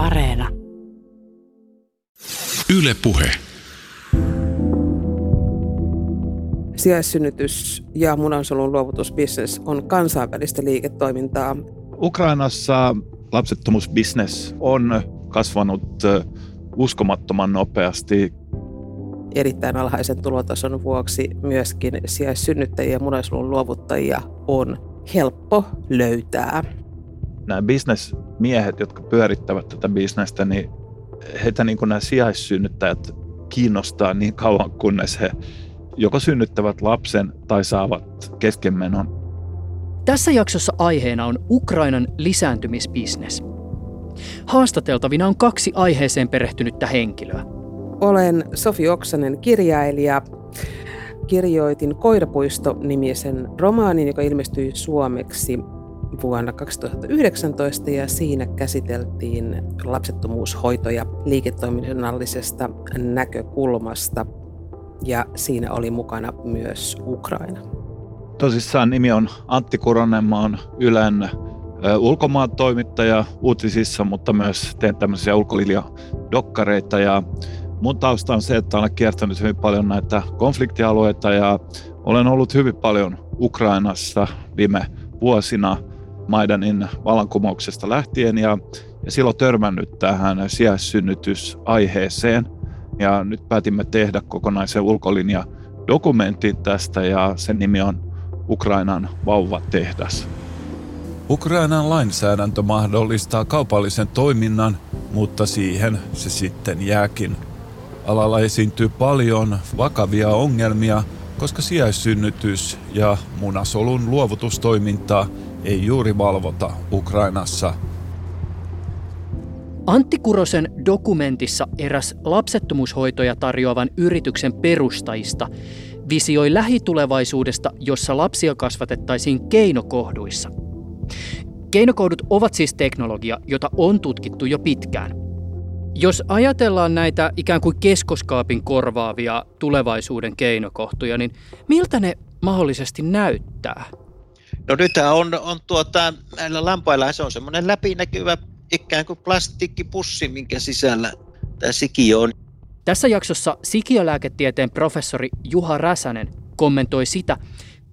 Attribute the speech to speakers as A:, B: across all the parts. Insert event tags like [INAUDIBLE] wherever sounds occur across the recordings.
A: Areena.
B: Yle Puhe.
C: Sijaissynnytys ja munansolun luovutusbisnes on kansainvälistä liiketoimintaa.
D: Ukrainassa lapsettomuusbisnes on kasvanut uskomattoman nopeasti.
C: Erittäin alhaisen tulotason vuoksi myöskin sijaissynnyttäjiä ja munansolun luovuttajia on helppo löytää.
D: Nämä bisnesmiehet, jotka pyörittävät tätä bisnestä, niin heitä niin kuin nämä sijaissynnyttäjät kiinnostaa niin kauan, kunnes he joko synnyttävät lapsen tai saavat keskenmenon.
E: Tässä jaksossa aiheena on Ukrainan lisääntymisbisnes. Haastateltavina on kaksi aiheeseen perehtynyttä henkilöä.
C: Olen Sofi Oksanen, kirjailija. Kirjoitin Koirapuisto-nimisen romaanin, joka ilmestyi suomeksi vuonna 2019 ja siinä käsiteltiin lapsettomuushoitoja liiketoiminnallisesta näkökulmasta. Ja siinä oli mukana myös Ukraina.
D: Tosissaan nimi on Antti Kuronen, mä oon Ylen ulkomaan toimittaja uutisissa, mutta myös teen tämmöisiä ulkolinja-dokkareita ja mun tausta on se, että olen kiertänyt hyvin paljon näitä konfliktialueita ja olen ollut hyvin paljon Ukrainassa viime vuosina Maidanin vallankumouksesta lähtien ja, ja silloin törmännyt tähän sijaissynnytysaiheeseen. Ja nyt päätimme tehdä kokonaisen ulkolinja dokumentin tästä ja sen nimi on Ukrainan vauvatehdas.
B: Ukrainan lainsäädäntö mahdollistaa kaupallisen toiminnan, mutta siihen se sitten jääkin. Alalla esiintyy paljon vakavia ongelmia, koska sijaissynnytys ja munasolun luovutustoimintaa ei juuri valvota Ukrainassa.
E: Antti Kurosen dokumentissa eräs lapsettomuushoitoja tarjoavan yrityksen perustajista visioi lähitulevaisuudesta, jossa lapsia kasvatettaisiin keinokohduissa. Keinokohdut ovat siis teknologia, jota on tutkittu jo pitkään. Jos ajatellaan näitä ikään kuin keskoskaapin korvaavia tulevaisuuden keinokohtuja, niin miltä ne mahdollisesti näyttää?
F: No nyt on, on tuota, näillä lampailla se on semmoinen läpinäkyvä ikään kuin plastiikkipussi, minkä sisällä tämä sikio on.
E: Tässä jaksossa sikiölääketieteen professori Juha Räsänen kommentoi sitä,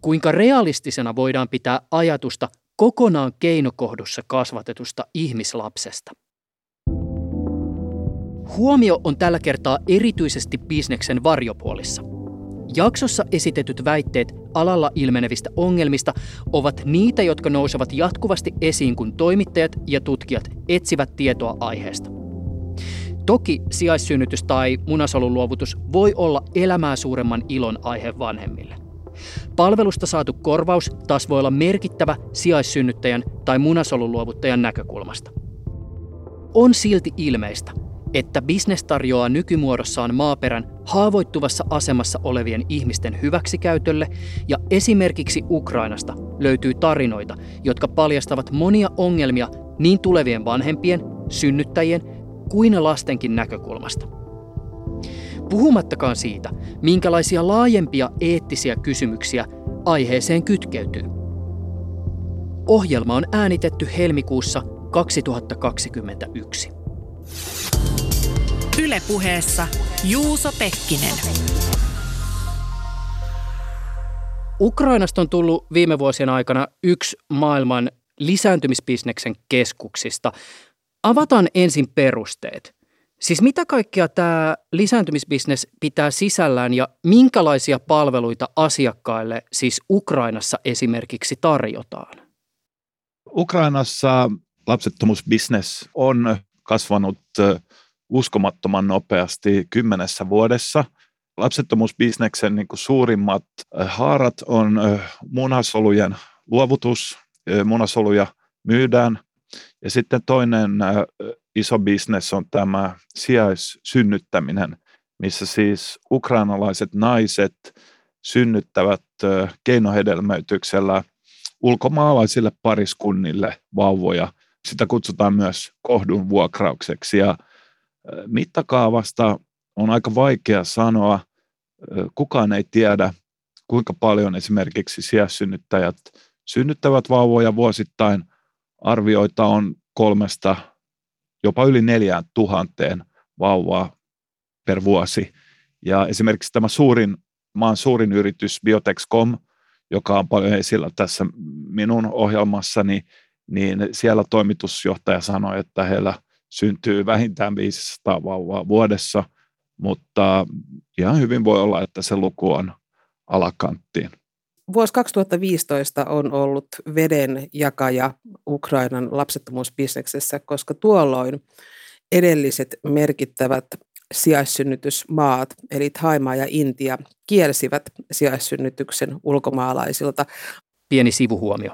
E: kuinka realistisena voidaan pitää ajatusta kokonaan keinokohdussa kasvatetusta ihmislapsesta. Huomio on tällä kertaa erityisesti bisneksen varjopuolissa. Jaksossa esitetyt väitteet alalla ilmenevistä ongelmista ovat niitä, jotka nousevat jatkuvasti esiin, kun toimittajat ja tutkijat etsivät tietoa aiheesta. Toki sijaissynnytys tai munasoluluovutus voi olla elämää suuremman ilon aihe vanhemmille. Palvelusta saatu korvaus taas voi olla merkittävä sijaissynnyttäjän tai munasoluluovuttajan näkökulmasta. On silti ilmeistä, että bisnes tarjoaa nykymuodossaan maaperän haavoittuvassa asemassa olevien ihmisten hyväksikäytölle ja esimerkiksi Ukrainasta löytyy tarinoita, jotka paljastavat monia ongelmia niin tulevien vanhempien, synnyttäjien kuin lastenkin näkökulmasta. Puhumattakaan siitä, minkälaisia laajempia eettisiä kysymyksiä aiheeseen kytkeytyy. Ohjelma on äänitetty helmikuussa 2021.
A: Ylepuheessa Juuso Pekkinen.
E: Ukrainasta on tullut viime vuosien aikana yksi maailman lisääntymisbisneksen keskuksista. Avataan ensin perusteet. Siis mitä kaikkea tämä lisääntymisbisnes pitää sisällään ja minkälaisia palveluita asiakkaille siis Ukrainassa esimerkiksi tarjotaan?
D: Ukrainassa lapsettomuusbisnes on kasvanut uskomattoman nopeasti kymmenessä vuodessa. Lapsettomuusbisneksen niin kuin suurimmat haarat on munasolujen luovutus, munasoluja myydään. Ja sitten toinen iso bisnes on tämä sijaissynnyttäminen, missä siis ukrainalaiset naiset synnyttävät keinohedelmöityksellä ulkomaalaisille pariskunnille vauvoja. Sitä kutsutaan myös kohdun vuokraukseksi ja mittakaavasta on aika vaikea sanoa. Kukaan ei tiedä, kuinka paljon esimerkiksi jopa yli neljään tuhanteen vauvaa per vuosi. Ja esimerkiksi tämä suurin, maan suurin yritys Biotexcom, joka on paljon esillä tässä minun ohjelmassani, niin siellä toimitusjohtaja sanoi, että heillä syntyy vähintään 500 vauvaa vuodessa, mutta ihan hyvin voi olla, että se luku on alakanttiin.
C: Vuosi 2015 on ollut veden jakaja Ukrainan lapsettomuusbisneksessä, koska tuolloin edelliset merkittävät sijaissynnytysmaat, eli Thaimaa ja Intia, kielsivät sijaissynnytyksen ulkomaalaisilta.
E: Pieni sivuhuomio.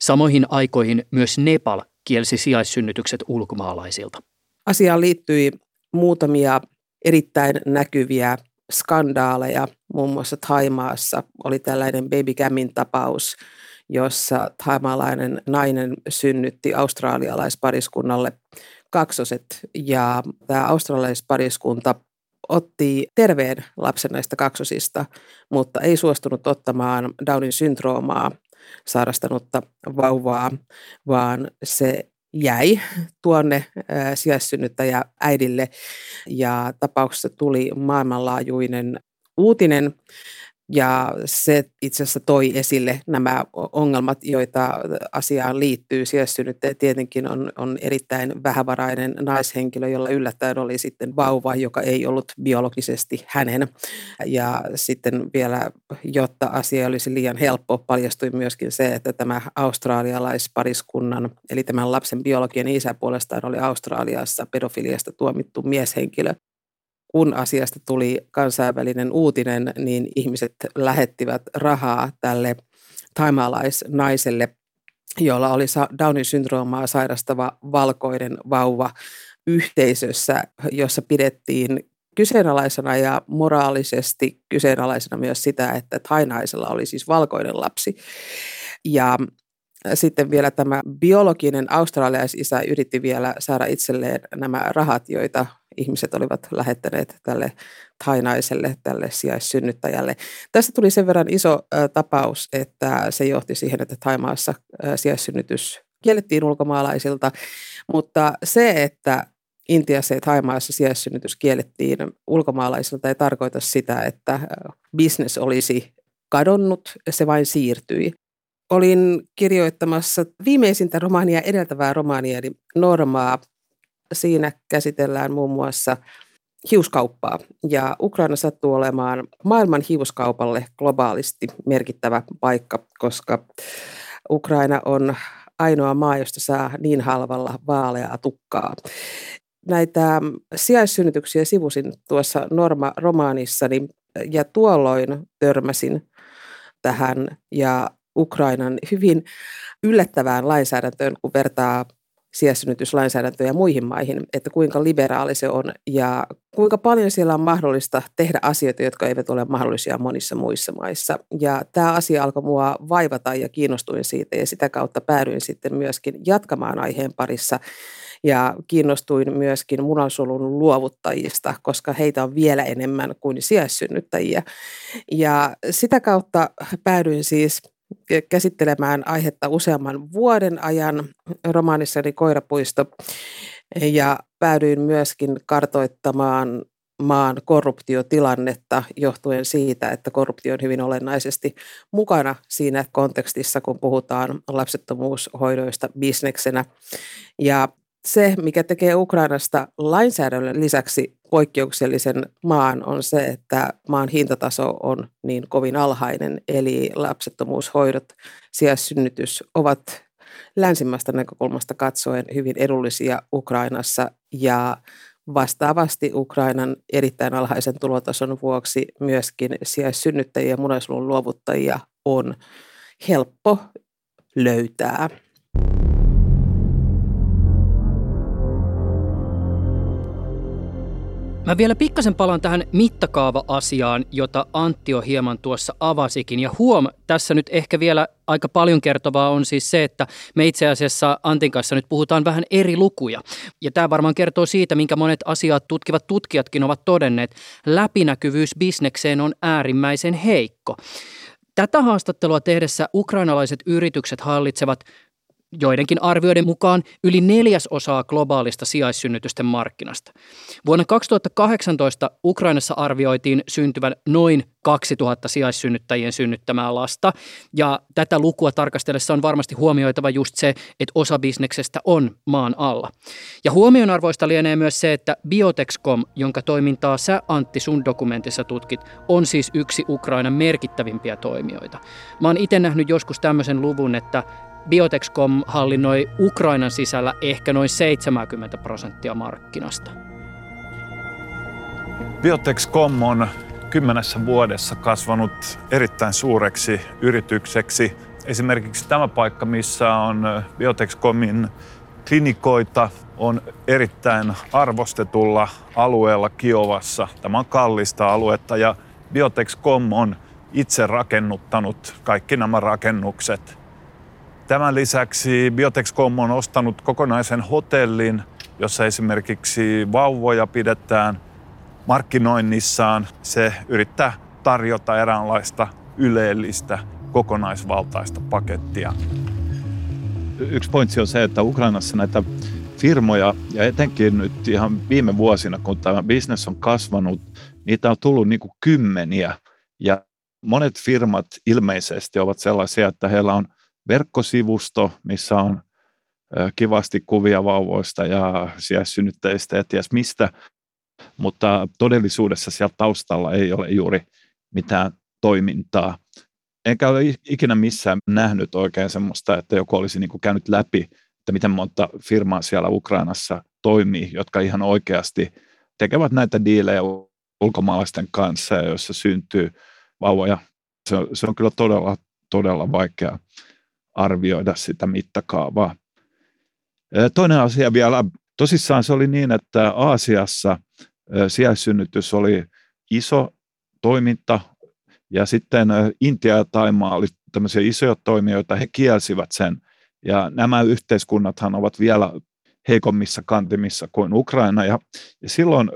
E: Samoihin aikoihin myös Nepal kielsi sijaissynnytykset ulkomaalaisilta.
C: Asiaan liittyi muutamia erittäin näkyviä skandaaleja. Muun muassa Thaimaassa oli tällainen Baby Gamin tapaus, jossa thaimaalainen nainen synnytti australialaispariskunnalle kaksoset ja tämä australialaispariskunta otti terveen lapsen näistä kaksosista, mutta ei suostunut ottamaan Downin syndroomaa sairastanutta vauvaa, vaan se jäi tuonne sijaissynnyttäjä äidille. Ja tapauksessa tuli maailmanlaajuinen uutinen ja se itse asiassa toi esille nämä ongelmat, joita asiaan liittyy. Sijaissynnyttäjä tietenkin on, on erittäin vähävarainen naishenkilö, jolla yllättäen oli sitten vauva, joka ei ollut biologisesti hänen. Ja sitten vielä, jotta asia olisi liian helppo, paljastui myöskin se, että tämä australialaispariskunnan, eli tämän lapsen biologien isä puolestaan oli Australiassa pedofiliasta tuomittu mieshenkilö kun asiasta tuli kansainvälinen uutinen, niin ihmiset lähettivät rahaa tälle taimalaisnaiselle, jolla oli Downin syndroomaa sairastava valkoinen vauva yhteisössä, jossa pidettiin kyseenalaisena ja moraalisesti kyseenalaisena myös sitä, että tainaisella oli siis valkoinen lapsi. Ja sitten vielä tämä biologinen australiaisisä yritti vielä saada itselleen nämä rahat, joita ihmiset olivat lähettäneet tälle tainaiselle, tälle sijaissynnyttäjälle. Tästä tuli sen verran iso tapaus, että se johti siihen, että Taimaassa sijaissynnytys kiellettiin ulkomaalaisilta, mutta se, että Intiassa ja Taimaassa sijaissynnytys kiellettiin ulkomaalaisilta ei tarkoita sitä, että bisnes olisi kadonnut, se vain siirtyi. Olin kirjoittamassa viimeisintä romaania edeltävää romaania, eli Normaa, Siinä käsitellään muun muassa hiuskauppaa. Ja Ukraina sattuu olemaan maailman hiuskaupalle globaalisti merkittävä paikka, koska Ukraina on ainoa maa, josta saa niin halvalla vaaleaa tukkaa. Näitä sijaissynnytyksiä sivusin tuossa Norma-romaanissani ja tuolloin törmäsin tähän ja Ukrainan hyvin yllättävään lainsäädäntöön, kun vertaa sijaissynnytyslainsäädäntöä muihin maihin, että kuinka liberaali se on ja kuinka paljon siellä on mahdollista tehdä asioita, jotka eivät ole mahdollisia monissa muissa maissa. Ja tämä asia alkoi mua vaivata ja kiinnostuin siitä ja sitä kautta päädyin sitten myöskin jatkamaan aiheen parissa ja kiinnostuin myöskin munansolun luovuttajista, koska heitä on vielä enemmän kuin sijaissynnyttäjiä. Ja sitä kautta päädyin siis käsittelemään aihetta useamman vuoden ajan romaanissani Koirapuisto ja päädyin myöskin kartoittamaan maan korruptiotilannetta johtuen siitä, että korruptio on hyvin olennaisesti mukana siinä kontekstissa, kun puhutaan lapsettomuushoidoista bisneksenä. Ja se, mikä tekee Ukrainasta lainsäädännön lisäksi poikkeuksellisen maan, on se, että maan hintataso on niin kovin alhainen. Eli lapsettomuushoidot, sijaissynnytys ovat länsimästä näkökulmasta katsoen hyvin edullisia Ukrainassa ja vastaavasti Ukrainan erittäin alhaisen tulotason vuoksi myöskin sijaissynnyttäjiä ja munasolun luovuttajia on helppo löytää.
E: Mä vielä pikkasen palaan tähän mittakaava-asiaan, jota Antti on hieman tuossa avasikin. Ja huom, tässä nyt ehkä vielä aika paljon kertovaa on siis se, että me itse asiassa Antin kanssa nyt puhutaan vähän eri lukuja. Ja tämä varmaan kertoo siitä, minkä monet asiat tutkivat tutkijatkin ovat todenneet. Läpinäkyvyys bisnekseen on äärimmäisen heikko. Tätä haastattelua tehdessä ukrainalaiset yritykset hallitsevat joidenkin arvioiden mukaan yli neljäs osaa globaalista sijaissynnytysten markkinasta. Vuonna 2018 Ukrainassa arvioitiin syntyvän noin 2000 sijaissynnyttäjien synnyttämää lasta, ja tätä lukua tarkastellessa on varmasti huomioitava just se, että osa bisneksestä on maan alla. Ja huomionarvoista lienee myös se, että Biotexcom, jonka toimintaa sä Antti sun dokumentissa tutkit, on siis yksi Ukrainan merkittävimpiä toimijoita. Mä oon itse nähnyt joskus tämmöisen luvun, että Biotexcom hallinnoi Ukrainan sisällä ehkä noin 70 prosenttia markkinasta.
D: Biotexcom on kymmenessä vuodessa kasvanut erittäin suureksi yritykseksi. Esimerkiksi tämä paikka, missä on Biotexcomin klinikoita, on erittäin arvostetulla alueella Kiovassa. Tämä on kallista aluetta ja Biotexcom on itse rakennuttanut kaikki nämä rakennukset. Tämän lisäksi Biotexcom on ostanut kokonaisen hotellin, jossa esimerkiksi vauvoja pidetään markkinoinnissaan. Se yrittää tarjota eräänlaista yleellistä kokonaisvaltaista pakettia. Yksi pointsi on se, että Ukrainassa näitä firmoja ja etenkin nyt ihan viime vuosina, kun tämä bisnes on kasvanut, niitä on tullut niin kuin kymmeniä ja monet firmat ilmeisesti ovat sellaisia, että heillä on verkkosivusto, missä on kivasti kuvia vauvoista ja sijaissynnyttäjistä ja ties mistä, mutta todellisuudessa siellä taustalla ei ole juuri mitään toimintaa. Enkä ole ikinä missään nähnyt oikein semmoista, että joku olisi niin käynyt läpi, että miten monta firmaa siellä Ukrainassa toimii, jotka ihan oikeasti tekevät näitä diilejä ulkomaalaisten kanssa, joissa syntyy vauvoja. Se on, se on kyllä todella, todella vaikea arvioida sitä mittakaavaa. Toinen asia vielä, tosissaan se oli niin, että Aasiassa sijaissynnytys oli iso toiminta ja sitten Intia ja Taimaa oli tämmöisiä isoja toimijoita, he kielsivät sen ja nämä yhteiskunnathan ovat vielä heikommissa kantimissa kuin Ukraina ja, ja silloin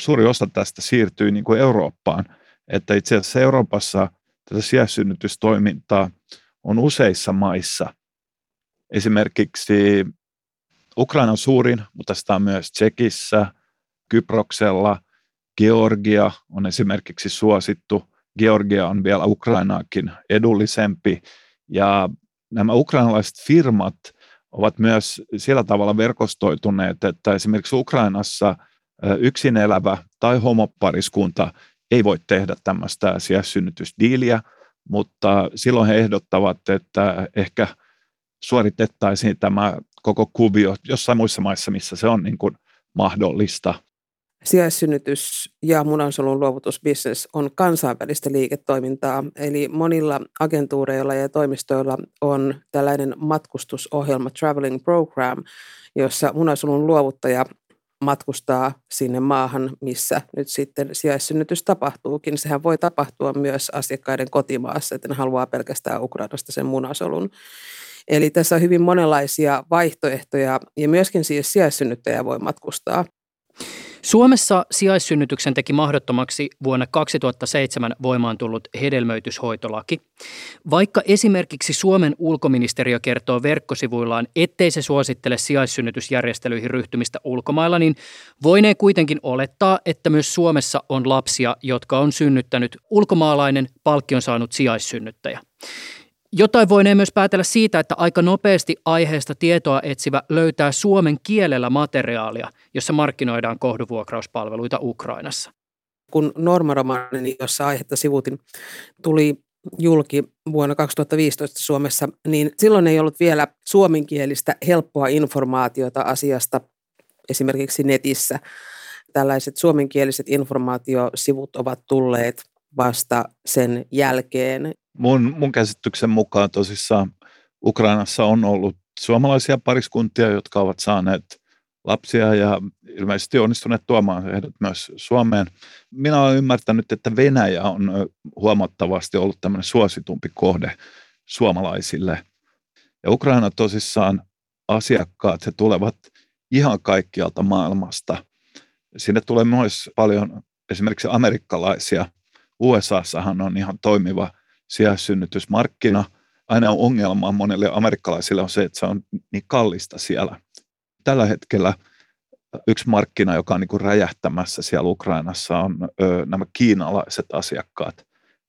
D: suuri osa tästä siirtyi niin kuin Eurooppaan, että itse asiassa Euroopassa tätä sijaissynnytystoimintaa useissa maissa. Esimerkiksi Ukraina on suurin, mutta sitä on myös Tsekissä, Kyproksella, Georgia on esimerkiksi suosittu. Georgia on vielä Ukrainaakin edullisempi ja nämä ukrainalaiset firmat ovat myös sillä tavalla verkostoituneet, että esimerkiksi Ukrainassa yksin elävä tai homopariskunta ei voi tehdä tämmöistä sijaissynnytysdiiliä, mutta silloin he ehdottavat, että ehkä suoritettaisiin tämä koko kuvio jossain muissa maissa, missä se on niin kuin mahdollista.
C: Sijaissynnytys ja munansolun luovutusbisnes on kansainvälistä liiketoimintaa, eli monilla agentuureilla ja toimistoilla on tällainen matkustusohjelma, Traveling Program, jossa munansolun luovuttaja matkustaa sinne maahan, missä nyt sitten sijaissynnytys tapahtuukin. Sehän voi tapahtua myös asiakkaiden kotimaassa, että ne haluaa pelkästään Ukrainasta sen munasolun. Eli tässä on hyvin monenlaisia vaihtoehtoja ja myöskin siis sijaissynnyttäjä voi matkustaa.
E: Suomessa sijaissynnytyksen teki mahdottomaksi vuonna 2007 voimaan tullut hedelmöityshoitolaki. Vaikka esimerkiksi Suomen ulkoministeriö kertoo verkkosivuillaan, ettei se suosittele sijaissynnytysjärjestelyihin ryhtymistä ulkomailla, niin voinee kuitenkin olettaa, että myös Suomessa on lapsia, jotka on synnyttänyt ulkomaalainen palkkion saanut sijaissynnyttäjä. Jotain voinee myös päätellä siitä, että aika nopeasti aiheesta tietoa etsivä löytää suomen kielellä materiaalia, jossa markkinoidaan kohduvuokrauspalveluita Ukrainassa.
C: Kun Normaromaani, jossa aihetta sivutin, tuli julki vuonna 2015 Suomessa, niin silloin ei ollut vielä suomenkielistä helppoa informaatiota asiasta esimerkiksi netissä. Tällaiset suomenkieliset informaatiosivut ovat tulleet vasta sen jälkeen
D: mun, mun käsityksen mukaan tosissaan Ukrainassa on ollut suomalaisia pariskuntia, jotka ovat saaneet lapsia ja ilmeisesti onnistuneet tuomaan heidät myös Suomeen. Minä olen ymmärtänyt, että Venäjä on huomattavasti ollut tämmöinen suositumpi kohde suomalaisille. Ja Ukraina tosissaan asiakkaat, he tulevat ihan kaikkialta maailmasta. Sinne tulee myös paljon esimerkiksi amerikkalaisia. USAssahan on ihan toimiva sijaissynnytysmarkkina. aina ongelma monille amerikkalaisille on se, että se on niin kallista siellä. Tällä hetkellä yksi markkina, joka on niin räjähtämässä siellä Ukrainassa, on nämä kiinalaiset asiakkaat.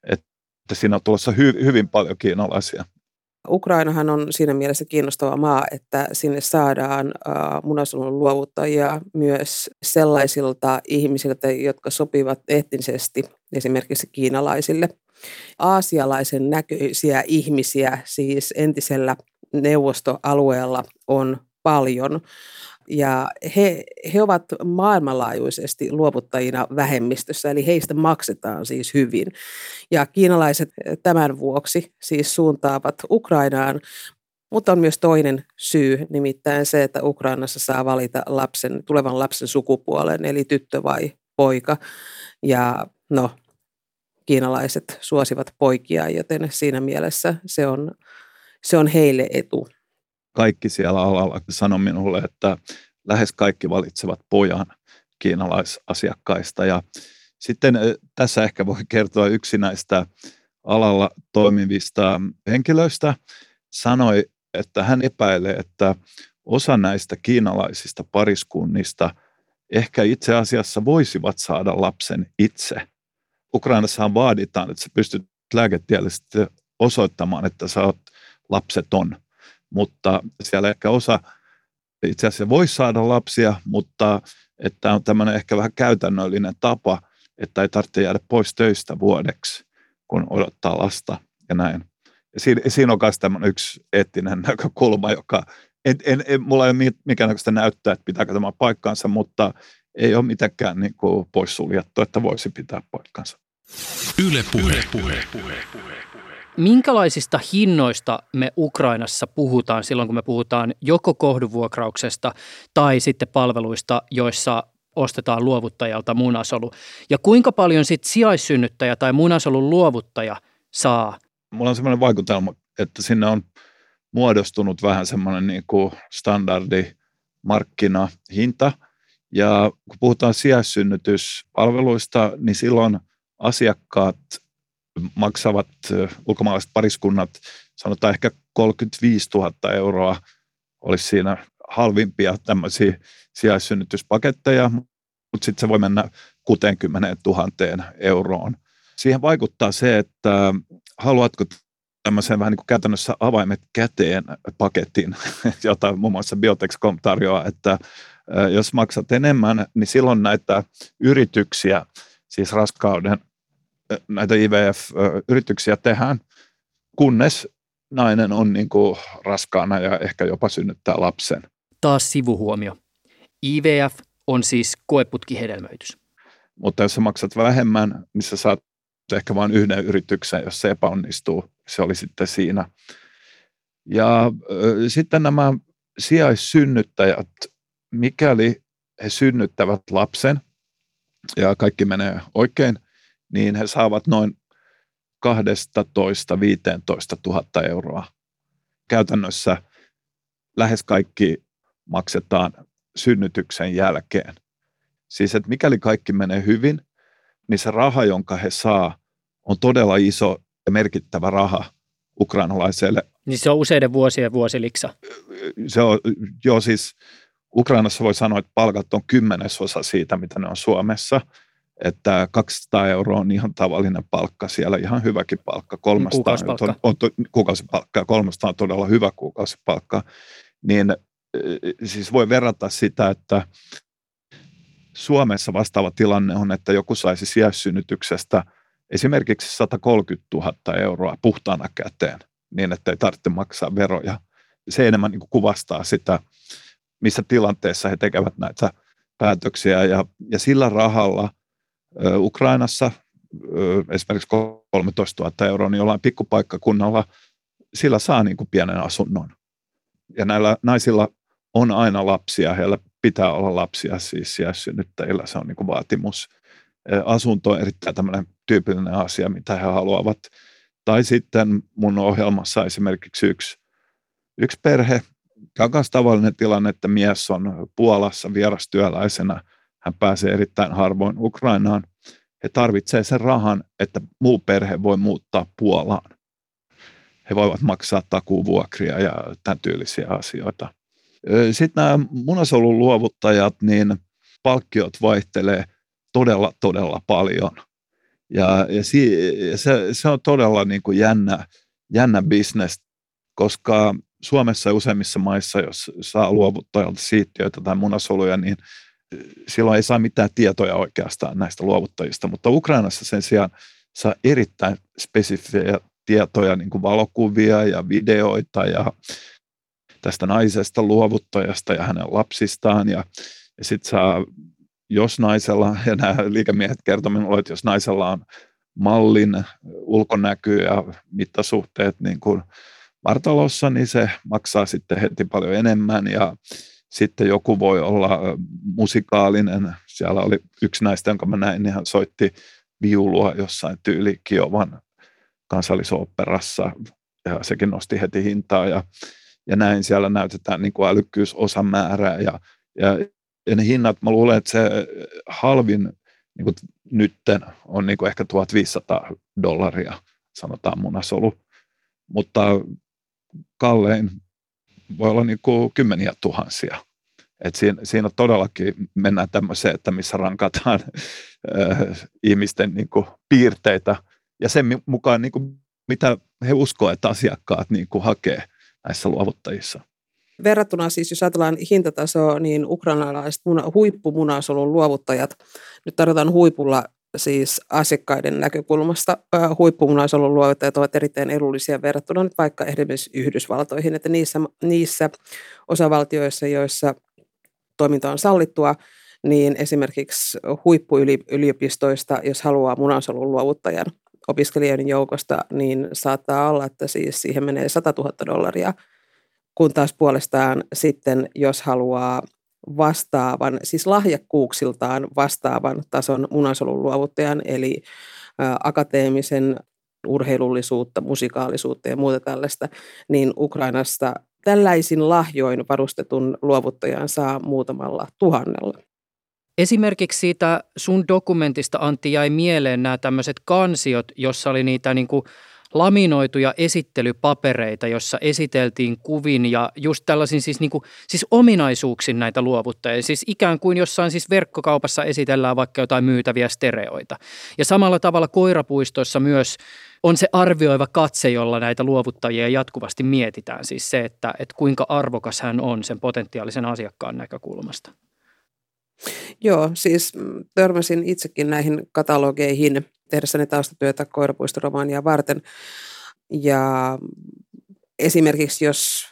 D: Että siinä on tulossa hy, hyvin paljon kiinalaisia.
C: Ukrainahan on siinä mielessä kiinnostava maa, että sinne saadaan munasolun luovuttajia myös sellaisilta ihmisiltä, jotka sopivat etnisesti esimerkiksi kiinalaisille. Aasialaisen näköisiä ihmisiä siis entisellä neuvostoalueella on paljon ja he, he ovat maailmanlaajuisesti luovuttajina vähemmistössä, eli heistä maksetaan siis hyvin. Ja kiinalaiset tämän vuoksi siis suuntaavat Ukrainaan, mutta on myös toinen syy, nimittäin se, että Ukrainassa saa valita lapsen, tulevan lapsen sukupuolen, eli tyttö vai poika. Ja no, kiinalaiset suosivat poikia, joten siinä mielessä se on, se on heille etu
D: kaikki siellä alalla sanoi minulle, että lähes kaikki valitsevat pojan kiinalaisasiakkaista. Ja sitten tässä ehkä voi kertoa yksi näistä alalla toimivista henkilöistä sanoi, että hän epäilee, että osa näistä kiinalaisista pariskunnista ehkä itse asiassa voisivat saada lapsen itse. Ukrainassahan vaaditaan, että sä pystyt lääketieteellisesti osoittamaan, että sä oot lapseton mutta siellä ehkä osa itse asiassa voi saada lapsia, mutta että on tämmöinen ehkä vähän käytännöllinen tapa, että ei tarvitse jäädä pois töistä vuodeksi, kun odottaa lasta ja näin. Ja siinä, siinä on myös tämmöinen yksi eettinen [LAUGHS] näkökulma, joka en, en, en, mulla ei ole mikään näköistä näyttää, että pitääkö tämä paikkansa, mutta ei ole mitenkään niin kuin poissuljettu, että voisi pitää paikkansa. Yle puhe. Yle puhe.
E: Minkälaisista hinnoista me Ukrainassa puhutaan silloin, kun me puhutaan joko kohduvuokrauksesta tai sitten palveluista, joissa ostetaan luovuttajalta munasolu? Ja kuinka paljon sitten sijaissynnyttäjä tai munasolun luovuttaja saa?
D: Mulla on sellainen vaikutelma, että sinne on muodostunut vähän semmoinen niin kuin standardi markkinahinta. Ja kun puhutaan sijaissynnytyspalveluista, niin silloin asiakkaat maksavat ulkomaalaiset pariskunnat, sanotaan ehkä 35 000 euroa olisi siinä halvimpia tämmöisiä sijaissynnytyspaketteja, mutta sitten se voi mennä 60 000 euroon. Siihen vaikuttaa se, että haluatko tämmöisen vähän niin kuin käytännössä avaimet käteen paketin, [LAUGHS] jota muun muassa Biotexcom tarjoaa, että jos maksat enemmän, niin silloin näitä yrityksiä, siis raskauden näitä IVF-yrityksiä tehdään, kunnes nainen on niin kuin raskaana ja ehkä jopa synnyttää lapsen.
E: Taas sivuhuomio. IVF on siis koeputkihedelmöitys.
D: Mutta jos sä maksat vähemmän, niin sä saat ehkä vain yhden yrityksen, jos se epäonnistuu. Se oli sitten siinä. Ja äh, sitten nämä sijaissynnyttäjät, mikäli he synnyttävät lapsen ja kaikki menee oikein – niin he saavat noin 12-15 000 euroa. Käytännössä lähes kaikki maksetaan synnytyksen jälkeen. Siis että mikäli kaikki menee hyvin, niin se raha, jonka he saa, on todella iso ja merkittävä raha ukrainalaiselle.
E: Niin se on useiden vuosien vuosiliksa.
D: Se on, joo siis Ukrainassa voi sanoa, että palkat on kymmenesosa siitä, mitä ne on Suomessa – että 200 euroa on ihan tavallinen palkka siellä, ihan hyväkin palkka. 300 kuukausipalkka. On, on, on, kuukausipalkka ja 300 on todella hyvä kuukausipalkka. Niin siis voi verrata sitä, että Suomessa vastaava tilanne on, että joku saisi sijaissynnytyksestä esimerkiksi 130 000 euroa puhtaana käteen, niin että ei tarvitse maksaa veroja. Se enemmän niin kuvastaa sitä, missä tilanteessa he tekevät näitä päätöksiä ja, ja sillä rahalla – Ukrainassa esimerkiksi 13 000 euroa, niin jollain pikkupaikkakunnalla sillä saa niin kuin pienen asunnon. Ja näillä naisilla on aina lapsia, heillä pitää olla lapsia siis synnyttäjillä, se on niin kuin vaatimus. Asunto on erittäin tämmöinen tyypillinen asia, mitä he haluavat. Tai sitten mun ohjelmassa esimerkiksi yksi, yksi perhe, on tavallinen tilanne, että mies on Puolassa vierastyöläisenä – hän pääsee erittäin harvoin Ukrainaan. He tarvitsevat sen rahan, että muu perhe voi muuttaa Puolaan. he voivat maksaa takuvuokria ja tämän tyylisiä asioita. Sitten nämä munasolun luovuttajat, niin palkkiot vaihtelee todella, todella paljon. Ja, ja se, se, on todella niin kuin jännä, jännä bisnes, koska Suomessa ja useimmissa maissa, jos saa luovuttajalta siittiöitä tai munasoluja, niin silloin ei saa mitään tietoja oikeastaan näistä luovuttajista, mutta Ukrainassa sen sijaan saa erittäin spesifejä tietoja, niin kuin valokuvia ja videoita ja tästä naisesta luovuttajasta ja hänen lapsistaan. Ja, ja sitten saa, jos naisella, ja nämä liikemiehet kertovat minulle, että jos naisella on mallin ulkonäky ja mittasuhteet niin kuin vartalossa, niin se maksaa sitten heti paljon enemmän ja sitten joku voi olla musikaalinen. Siellä oli yksi näistä, jonka mä näin, niin hän soitti viulua jossain tyyli Kiovan kansallisoopperassa ja sekin nosti heti hintaa ja, ja näin siellä näytetään niin kuin älykkyysosan määrää ja, ja, ja ne hinnat, mä luulen, että se halvin niin kuin nytten on niin kuin ehkä 1500 dollaria, sanotaan munasolu, mutta kallein voi olla niin kuin kymmeniä tuhansia. Et siinä, siinä todellakin mennään tämmöiseen, että missä rankataan äh, ihmisten niin kuin, piirteitä ja sen mukaan, niin kuin, mitä he uskovat, että asiakkaat niin kuin, hakee näissä luovuttajissa.
C: Verrattuna siis, jos ajatellaan hintatasoa, niin ukrainalaiset muna, huippumunasolun luovuttajat, nyt tarjotaan huipulla siis asiakkaiden näkökulmasta huippumunasolun luovuttajat ovat erittäin edullisia verrattuna nyt vaikka esimerkiksi Yhdysvaltoihin, että niissä, niissä osavaltioissa, joissa toiminta on sallittua, niin esimerkiksi huippuyliopistoista, jos haluaa munasolun luovuttajan opiskelijoiden joukosta, niin saattaa olla, että siis siihen menee 100 000 dollaria, kun taas puolestaan sitten, jos haluaa vastaavan, siis lahjakkuuksiltaan vastaavan tason munasolun luovuttajan, eli akateemisen urheilullisuutta, musikaalisuutta ja muuta tällaista, niin Ukrainasta tällaisin lahjoin varustetun luovuttajan saa muutamalla tuhannella.
E: Esimerkiksi siitä sun dokumentista, Antti, jäi mieleen nämä tämmöiset kansiot, jossa oli niitä niin kuin laminoituja esittelypapereita, jossa esiteltiin kuvin ja just tällaisin siis, niin kuin, siis ominaisuuksin näitä luovuttajia. Siis ikään kuin jossain siis verkkokaupassa esitellään vaikka jotain myytäviä stereoita. Ja samalla tavalla koirapuistoissa myös on se arvioiva katse, jolla näitä luovuttajia jatkuvasti mietitään. Siis se, että, että kuinka arvokas hän on sen potentiaalisen asiakkaan näkökulmasta.
C: Joo, siis törmäsin itsekin näihin katalogeihin tehdessäni taustatyötä koirapuistoromaania varten. Ja esimerkiksi jos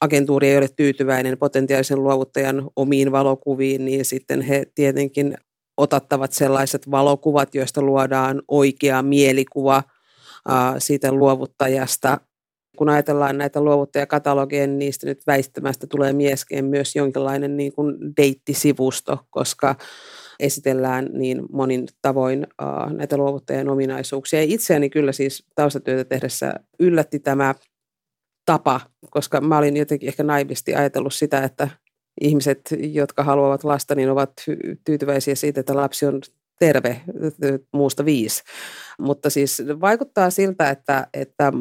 C: agentuuri ei ole tyytyväinen potentiaalisen luovuttajan omiin valokuviin, niin sitten he tietenkin otattavat sellaiset valokuvat, joista luodaan oikea mielikuva siitä luovuttajasta. Kun ajatellaan näitä luovuttajakatalogeja, niin niistä nyt väistämästä tulee mieskeen myös jonkinlainen niin kuin deittisivusto, koska esitellään niin monin tavoin uh, näitä luovuttajien ominaisuuksia. Ja itseäni kyllä siis taustatyötä tehdessä yllätti tämä tapa, koska mä olin jotenkin ehkä naivisti ajatellut sitä, että ihmiset, jotka haluavat lasta, niin ovat tyytyväisiä siitä, että lapsi on terve muusta viisi. Mutta siis vaikuttaa siltä, että, että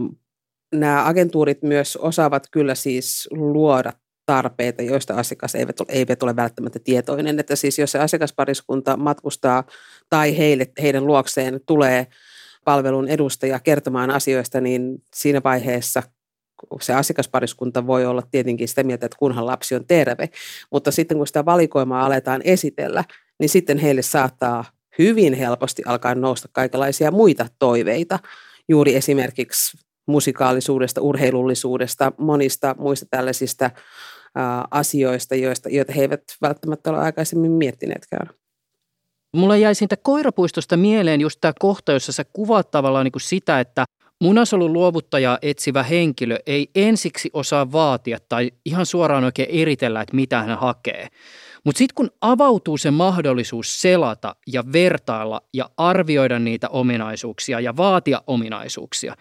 C: nämä agentuurit myös osaavat kyllä siis luoda tarpeita, joista asiakas eivät ole, eivät ole välttämättä tietoinen. Että siis jos se asiakaspariskunta matkustaa tai heille, heidän luokseen tulee palvelun edustaja kertomaan asioista, niin siinä vaiheessa se asiakaspariskunta voi olla tietenkin sitä mieltä, että kunhan lapsi on terve. Mutta sitten kun sitä valikoimaa aletaan esitellä, niin sitten heille saattaa hyvin helposti alkaa nousta kaikenlaisia muita toiveita. Juuri esimerkiksi musikaalisuudesta, urheilullisuudesta, monista muista tällaisista asioista, joista, joita he eivät välttämättä ole aikaisemmin miettineetkään.
E: Mulla jäi siitä koirapuistosta mieleen just tämä kohta, jossa sä kuvaat tavallaan niin kuin sitä, että munasolun luovuttajaa etsivä henkilö ei ensiksi osaa vaatia tai ihan suoraan oikein eritellä, että mitä hän hakee. Mutta sitten kun avautuu se mahdollisuus selata ja vertailla ja arvioida niitä ominaisuuksia ja vaatia ominaisuuksia,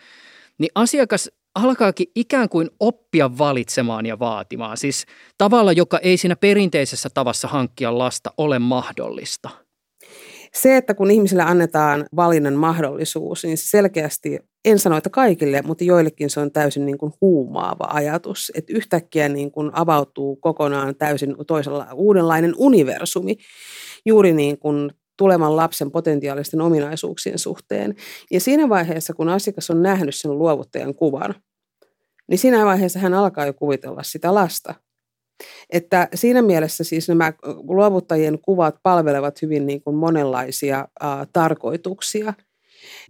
E: niin asiakas alkaakin ikään kuin oppia valitsemaan ja vaatimaan. Siis tavalla, joka ei siinä perinteisessä tavassa hankkia lasta ole mahdollista.
C: Se, että kun ihmisille annetaan valinnan mahdollisuus, niin selkeästi, en sano, että kaikille, mutta joillekin se on täysin niin kuin huumaava ajatus, että yhtäkkiä niin kuin avautuu kokonaan täysin toisella uudenlainen universumi, juuri niin kuin tulevan lapsen potentiaalisten ominaisuuksien suhteen. Ja siinä vaiheessa, kun asiakas on nähnyt sen luovuttajan kuvan, niin siinä vaiheessa hän alkaa jo kuvitella sitä lasta. Että siinä mielessä siis nämä luovuttajien kuvat palvelevat hyvin niin kuin monenlaisia ä, tarkoituksia.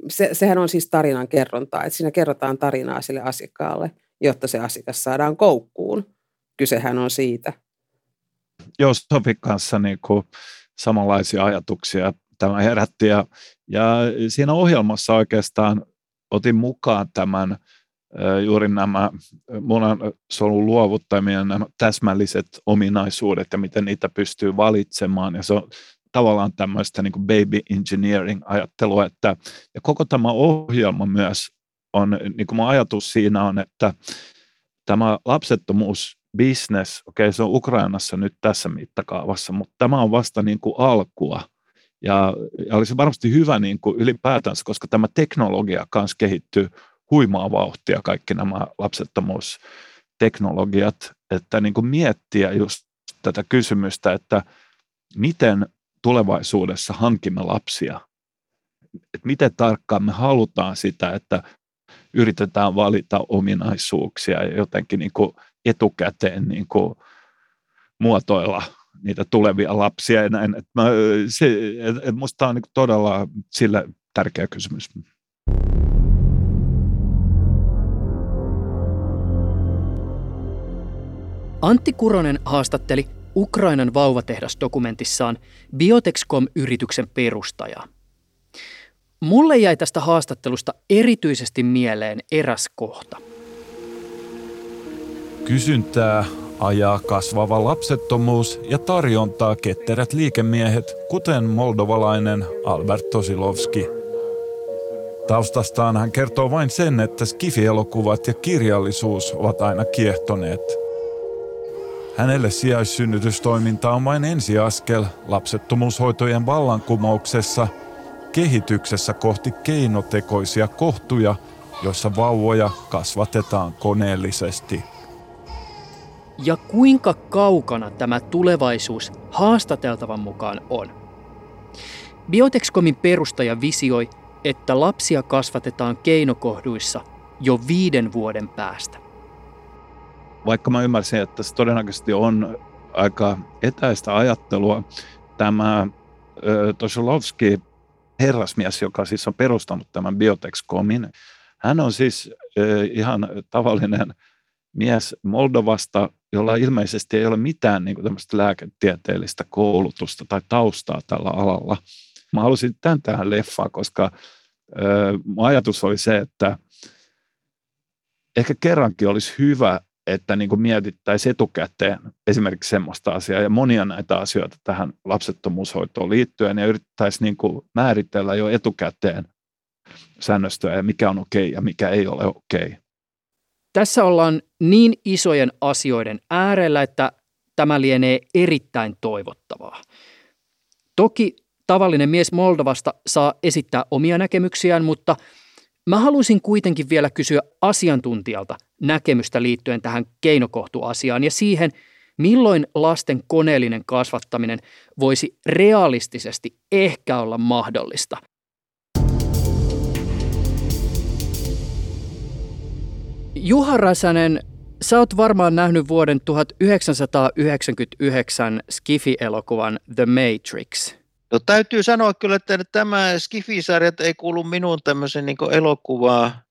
C: Se, sehän on siis tarinan kerrontaa, että siinä kerrotaan tarinaa sille asiakkaalle, jotta se asiakas saadaan koukkuun. Kysehän on siitä.
D: Joo, Sofi kanssa niin kuin samanlaisia ajatuksia tämä herätti. Ja, ja siinä ohjelmassa oikeastaan otin mukaan tämän juuri nämä munansolun luovuttamien nämä täsmälliset ominaisuudet ja miten niitä pystyy valitsemaan. Ja se on tavallaan tämmöistä niin kuin baby engineering-ajattelua, että ja koko tämä ohjelma myös on, niin kuin ajatus siinä on, että tämä lapsettomuus business, okei okay, se on Ukrainassa nyt tässä mittakaavassa, mutta tämä on vasta niin kuin alkua. Ja, ja olisi varmasti hyvä niin kuin ylipäätänsä, koska tämä teknologia kanssa kehittyy huimaa vauhtia, kaikki nämä lapsettomuusteknologiat, että niin kuin miettiä just tätä kysymystä, että miten tulevaisuudessa hankimme lapsia, että miten tarkkaan me halutaan sitä, että yritetään valita ominaisuuksia ja jotenkin niin kuin etukäteen niin kuin muotoilla niitä tulevia lapsia ja näin. Et mä, se, et, et musta on niin todella sille tärkeä kysymys.
E: Antti Kuronen haastatteli Ukrainan vauvatehdas-dokumentissaan Biotexcom-yrityksen perustajaa. Mulle jäi tästä haastattelusta erityisesti mieleen eräs kohta –
B: Kysyntää ajaa kasvava lapsettomuus ja tarjontaa ketterät liikemiehet, kuten moldovalainen Albert Tosilovski. Taustastaan hän kertoo vain sen, että skifielokuvat ja kirjallisuus ovat aina kiehtoneet. Hänelle sijaissynnytystoiminta on vain ensiaskel lapsettomuushoitojen vallankumouksessa, kehityksessä kohti keinotekoisia kohtuja, joissa vauvoja kasvatetaan koneellisesti –
E: ja kuinka kaukana tämä tulevaisuus haastateltavan mukaan on. Biotexcomin perustaja visioi, että lapsia kasvatetaan keinokohduissa jo viiden vuoden päästä.
D: Vaikka mä ymmärsin, että se todennäköisesti on aika etäistä ajattelua, tämä Tosolovski herrasmies, joka siis on perustanut tämän Biotexcomin, hän on siis ihan tavallinen mies Moldovasta, jolla ilmeisesti ei ole mitään niin lääketieteellistä koulutusta tai taustaa tällä alalla. Mä halusin tämän tähän leffaan, koska ö, ajatus oli se, että ehkä kerrankin olisi hyvä, että niin kuin mietittäisiin etukäteen esimerkiksi semmoista asiaa ja monia näitä asioita tähän lapsettomuushoitoon liittyen ja yrittäisiin niin määritellä jo etukäteen säännöstöä ja mikä on okei ja mikä ei ole okei.
E: Tässä ollaan niin isojen asioiden äärellä, että tämä lienee erittäin toivottavaa. Toki tavallinen mies Moldovasta saa esittää omia näkemyksiään, mutta mä haluaisin kuitenkin vielä kysyä asiantuntijalta näkemystä liittyen tähän keinokohtuasiaan ja siihen, milloin lasten koneellinen kasvattaminen voisi realistisesti ehkä olla mahdollista – Juha Räsänen, sä oot varmaan nähnyt vuoden 1999 Skifi-elokuvan The Matrix.
F: No täytyy sanoa kyllä, että tämä Skifi-sarjat ei kuulu minun tämmöisen niin elokuvaa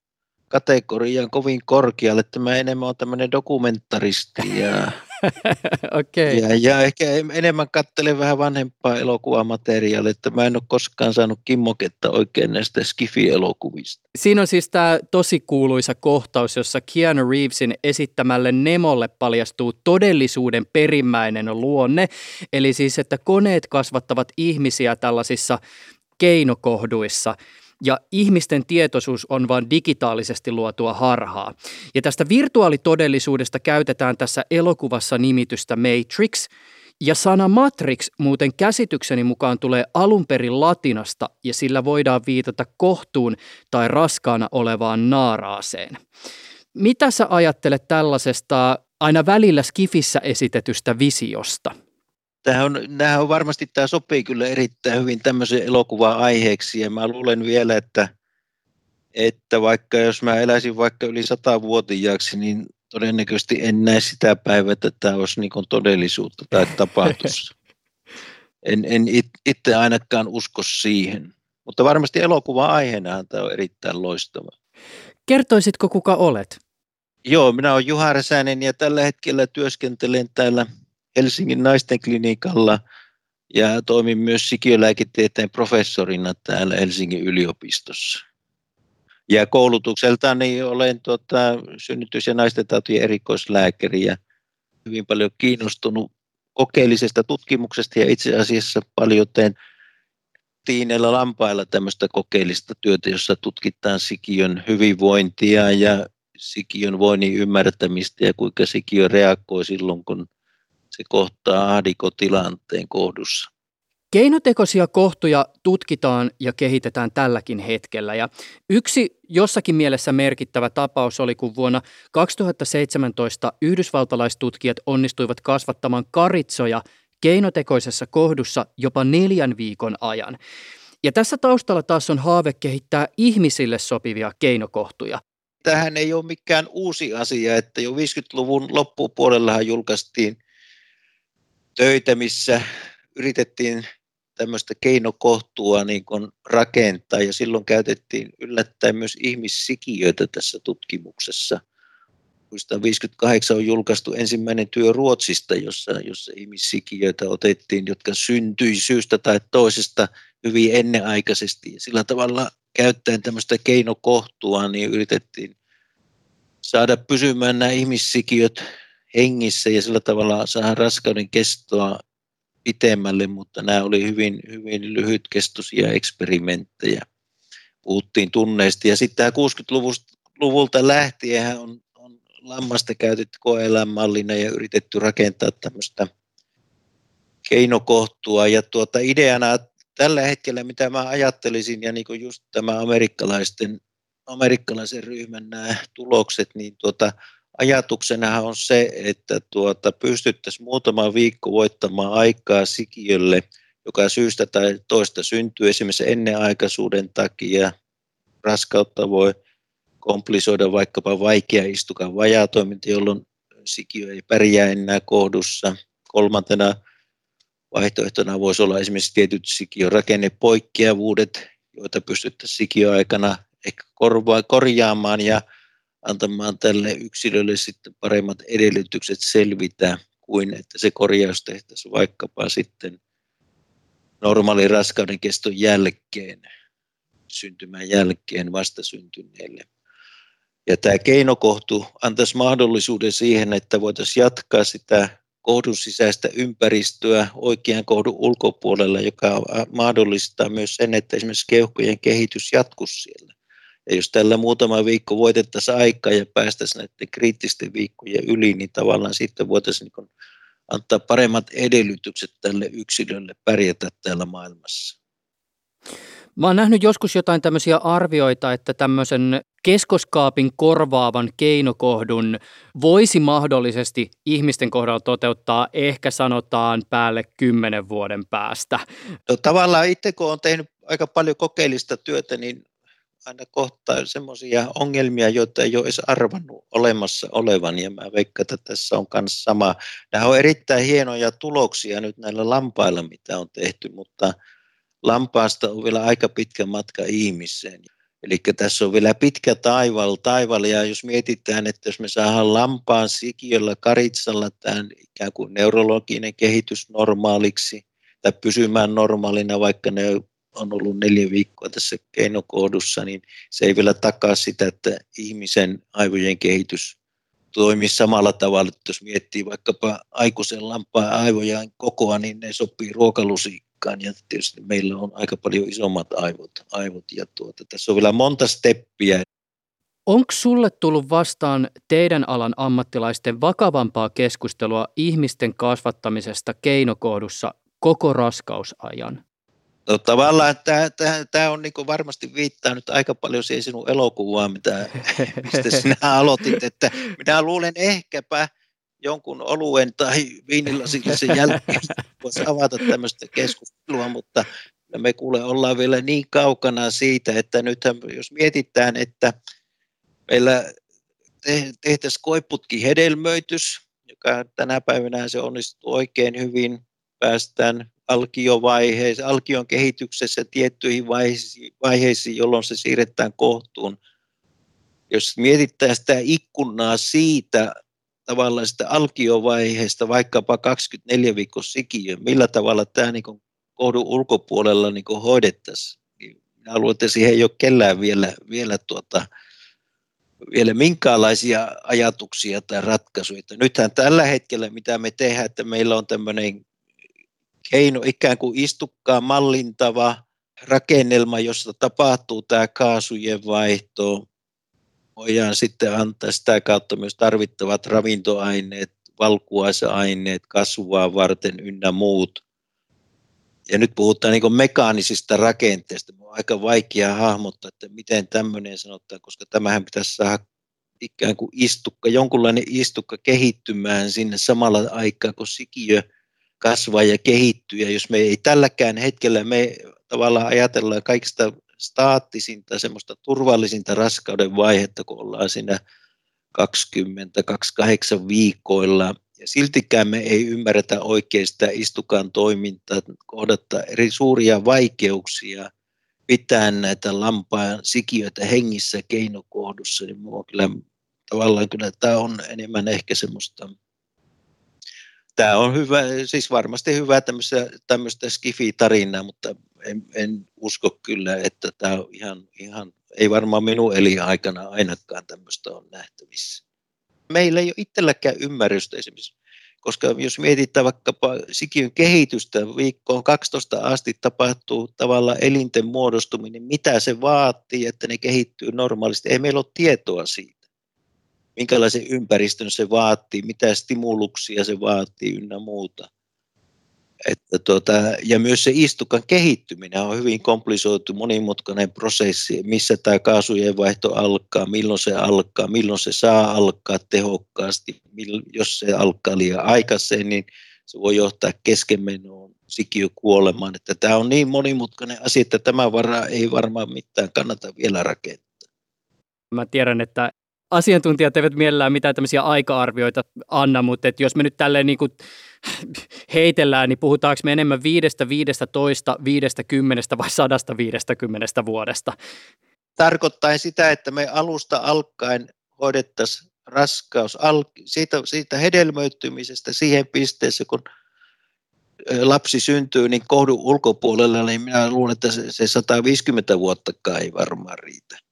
F: kategoriaan kovin korkealle, että mä enemmän olen tämmöinen dokumentaristi ja [LAUGHS]
E: okay.
F: Ja, ja ehkä enemmän katselen vähän vanhempaa elokuvamateriaalia, että mä en ole koskaan saanut kimmoketta oikein näistä Skifi-elokuvista.
E: Siinä on siis tämä tosi kuuluisa kohtaus, jossa Keanu Reevesin esittämälle Nemolle paljastuu todellisuuden perimmäinen luonne. Eli siis, että koneet kasvattavat ihmisiä tällaisissa keinokohduissa – ja ihmisten tietoisuus on vain digitaalisesti luotua harhaa. Ja tästä virtuaalitodellisuudesta käytetään tässä elokuvassa nimitystä Matrix, Ja sana matrix muuten käsitykseni mukaan tulee alun perin latinasta ja sillä voidaan viitata kohtuun tai raskaana olevaan naaraaseen. Mitä sä ajattelet tällaisesta aina välillä skifissä esitetystä visiosta?
F: Tämähän on, nämähän on varmasti, tämä sopii kyllä erittäin hyvin tämmöisen elokuvan aiheeksi ja mä luulen vielä, että, että vaikka jos mä eläisin vaikka yli satavuotiaaksi, niin todennäköisesti en näe sitä päivää, että tämä olisi niin todellisuutta tai tapahtus. [LAUGHS] En, en itse ainakaan usko siihen. Mutta varmasti elokuvan aiheenahan tämä on erittäin loistava.
E: Kertoisitko kuka olet?
F: Joo, minä olen Juha Räsänen ja tällä hetkellä työskentelen täällä Helsingin naisten klinikalla ja toimin myös sikiölääketieteen professorina täällä Helsingin yliopistossa. Ja koulutukseltani olen tota, synnytys- ja naistentautien erikoislääkäri ja hyvin paljon kiinnostunut kokeellisesta tutkimuksesta ja itse asiassa paljon teen tiineillä lampailla tämmöistä kokeellista työtä, jossa tutkitaan sikiön hyvinvointia ja sikiön voinnin ymmärtämistä ja kuinka sikiö reagoi silloin, kun se kohtaa ahdikotilanteen kohdussa.
E: Keinotekoisia kohtuja tutkitaan ja kehitetään tälläkin hetkellä. Ja yksi jossakin mielessä merkittävä tapaus oli, kun vuonna 2017 yhdysvaltalaistutkijat onnistuivat kasvattamaan karitsoja keinotekoisessa kohdussa jopa neljän viikon ajan. Ja tässä taustalla taas on haave kehittää ihmisille sopivia keinokohtuja.
F: Tähän ei ole mikään uusi asia, että jo 50-luvun loppupuolellahan julkaistiin töitä, missä yritettiin tämmöistä keinokohtua niin kuin rakentaa ja silloin käytettiin yllättäen myös ihmissikiöitä tässä tutkimuksessa. Muistan 58 on julkaistu ensimmäinen työ Ruotsista, jossa, jossa ihmissikiöitä otettiin, jotka syntyi syystä tai toisesta hyvin ennenaikaisesti. Ja sillä tavalla käyttäen tämmöistä keinokohtua, niin yritettiin saada pysymään nämä ihmissikiöt hengissä ja sillä tavalla saada raskauden kestoa pitemmälle, mutta nämä oli hyvin, hyvin lyhytkestoisia eksperimenttejä. Puhuttiin tunneista ja sitten 60-luvulta lähtien on, on lammasta käytetty koeelämallina ja yritetty rakentaa tämmöistä keinokohtua ja tuota ideana tällä hetkellä, mitä mä ajattelisin ja niin kuin just tämä amerikkalaisten, amerikkalaisen ryhmän nämä tulokset, niin tuota, ajatuksena on se, että tuota, pystyttäisiin muutama viikko voittamaan aikaa sikiölle, joka syystä tai toista syntyy esimerkiksi ennenaikaisuuden takia. Raskautta voi komplisoida vaikkapa vaikea istukan vajatoiminta, jolloin sikiö ei pärjää enää kohdussa. Kolmantena vaihtoehtona voisi olla esimerkiksi tietyt sikiön rakennepoikkeavuudet, joita pystyttäisiin sikiöaikana ehkä korvaa, korjaamaan ja antamaan tälle yksilölle sitten paremmat edellytykset selvitä kuin että se korjaus tehtäisiin vaikkapa sitten normaali raskauden keston jälkeen, syntymän jälkeen vastasyntyneelle. Ja tämä keinokohtu antaisi mahdollisuuden siihen, että voitaisiin jatkaa sitä kohdun sisäistä ympäristöä oikean kohdun ulkopuolella, joka mahdollistaa myös sen, että esimerkiksi keuhkojen kehitys jatkuisi siellä. Ja jos tällä muutama viikko voitettaisiin aikaa ja päästäisiin näiden kriittisten viikkojen yli, niin tavallaan sitten voitaisiin niin antaa paremmat edellytykset tälle yksilölle pärjätä täällä maailmassa.
E: Mä oon nähnyt joskus jotain tämmöisiä arvioita, että tämmöisen keskoskaapin korvaavan keinokohdun voisi mahdollisesti ihmisten kohdalla toteuttaa ehkä sanotaan päälle kymmenen vuoden päästä.
F: No, tavallaan itse kun olen tehnyt aika paljon kokeellista työtä, niin aina kohtaa semmoisia ongelmia, joita ei ole edes arvannut olemassa olevan, ja mä veikkaan, että tässä on myös sama. Nämä on erittäin hienoja tuloksia nyt näillä lampailla, mitä on tehty, mutta lampaasta on vielä aika pitkä matka ihmiseen. Eli tässä on vielä pitkä taival, taival, ja jos mietitään, että jos me saadaan lampaan sikiöllä, karitsalla tämän ikään kuin neurologinen kehitys normaaliksi, tai pysymään normaalina, vaikka ne on ollut neljä viikkoa tässä keinokohdussa, niin se ei vielä takaa sitä, että ihmisen aivojen kehitys toimii samalla tavalla. Että jos miettii vaikkapa aikuisen lampaan aivojen kokoa, niin ne sopii ruokalusikkaan ja tietysti meillä on aika paljon isommat aivot. aivot ja tuota, tässä on vielä monta steppiä.
E: Onko sulle tullut vastaan teidän alan ammattilaisten vakavampaa keskustelua ihmisten kasvattamisesta keinokohdussa koko raskausajan?
F: No, tavallaan tämä on niin varmasti viittaa nyt aika paljon siihen sinun elokuvaan, mitä, [LAUGHS] mistä sinä aloitit, että minä luulen ehkäpä jonkun oluen tai viinilasille sen jälkeen [LAUGHS] voisi avata tämmöistä keskustelua, mutta me kuule ollaan vielä niin kaukana siitä, että nythän jos mietitään, että meillä tehtäisiin koiputki hedelmöitys, joka tänä päivänä se onnistuu oikein hyvin, päästään alkiovaiheessa, alkion kehityksessä tiettyihin vaiheisiin, vaiheisiin, jolloin se siirretään kohtuun. Jos mietitään sitä ikkunaa siitä tavallaan sitä alkiovaiheesta, vaikkapa 24 viikon sikiö, millä tavalla tämä niin kohdun ulkopuolella niin hoidettaisiin. Niin minä luulen, että siihen ei ole kellään vielä, vielä, tuota, vielä minkäänlaisia ajatuksia tai ratkaisuja. Nythän tällä hetkellä, mitä me tehdään, että meillä on tämmöinen keino ikään kuin istukkaa mallintava rakennelma, jossa tapahtuu tämä kaasujen vaihto. Voidaan sitten antaa sitä kautta myös tarvittavat ravintoaineet, valkuaisaineet kasvua varten ynnä muut. Ja nyt puhutaan niin mekaanisista rakenteista. On aika vaikea hahmottaa, että miten tämmöinen sanotaan, koska tämähän pitäisi saada ikään kuin istukka, jonkunlainen istukka kehittymään sinne samalla aikaa, kun sikiö – kasvaa ja kehittyy. Ja jos me ei tälläkään hetkellä me tavallaan ajatellaan kaikista staattisinta, semmoista turvallisinta raskauden vaihetta, kun ollaan siinä 20-28 viikoilla. Ja siltikään me ei ymmärretä oikein sitä istukan toimintaa, kohdata eri suuria vaikeuksia pitää näitä lampaan sikiöitä hengissä keinokohdussa, niin mua kyllä tavallaan kyllä tämä on enemmän ehkä semmoista tämä on hyvä, siis varmasti hyvä tämmöistä, tämmöistä skifi-tarinaa, mutta en, en, usko kyllä, että tämä on ihan, ihan, ei varmaan minun elinaikana ainakaan tämmöistä on nähtävissä. Meillä ei ole itselläkään ymmärrystä esimerkiksi, koska jos mietitään vaikkapa sikiön kehitystä, viikkoon 12 asti tapahtuu tavallaan elinten muodostuminen, mitä se vaatii, että ne kehittyy normaalisti. Ei meillä ole tietoa siitä minkälaisen ympäristön se vaatii, mitä stimuluksia se vaatii ynnä muuta. Että tuota, ja myös se istukan kehittyminen on hyvin komplisoitu, monimutkainen prosessi, missä tämä kaasujen vaihto alkaa, milloin se alkaa, milloin se saa alkaa tehokkaasti. Jos se alkaa liian aikaisin, niin se voi johtaa keskenmenoon kuolemaan. Että tämä on niin monimutkainen asia, että tämä varaa ei varmaan mitään kannata vielä rakentaa.
E: Mä tiedän, että asiantuntijat eivät mielellään mitään tämmöisiä aika-arvioita anna, mutta että jos me nyt tälleen niin kuin heitellään, niin puhutaanko me enemmän viidestä, viidestä toista, viidestä kymmenestä vai sadasta viidestä kymmenestä vuodesta?
F: Tarkoittaa sitä, että me alusta alkaen hoidettaisiin raskaus siitä, siitä hedelmöittymisestä siihen pisteeseen, kun lapsi syntyy, niin kohdun ulkopuolella, niin minä luulen, että se 150 vuottakaan ei varmaan riitä.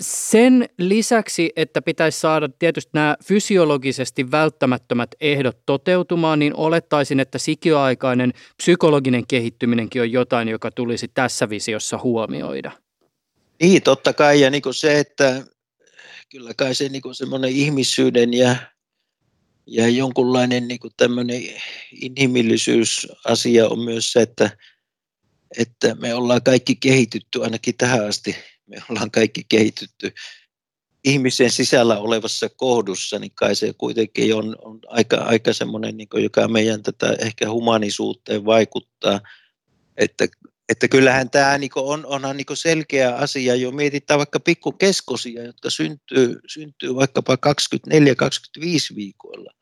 E: Sen lisäksi, että pitäisi saada tietysti nämä fysiologisesti välttämättömät ehdot toteutumaan, niin olettaisin, että sikioaikainen psykologinen kehittyminenkin on jotain, joka tulisi tässä visiossa huomioida.
F: Niin, totta kai. Ja niin kuin se, että kyllä kai se niin semmoinen ihmisyyden ja, ja jonkunlainen niin kuin tämmöinen inhimillisyysasia on myös se, että, että me ollaan kaikki kehitytty ainakin tähän asti – me ollaan kaikki kehitytty ihmisen sisällä olevassa kohdussa, niin kai se kuitenkin on, on aika, aika semmoinen, niin joka meidän tätä ehkä humanisuuteen vaikuttaa, että, että kyllähän tämä niin on, onhan niin selkeä asia, jo mietitään vaikka pikkukeskosia, jotka syntyy, syntyy vaikkapa 24-25 viikoilla.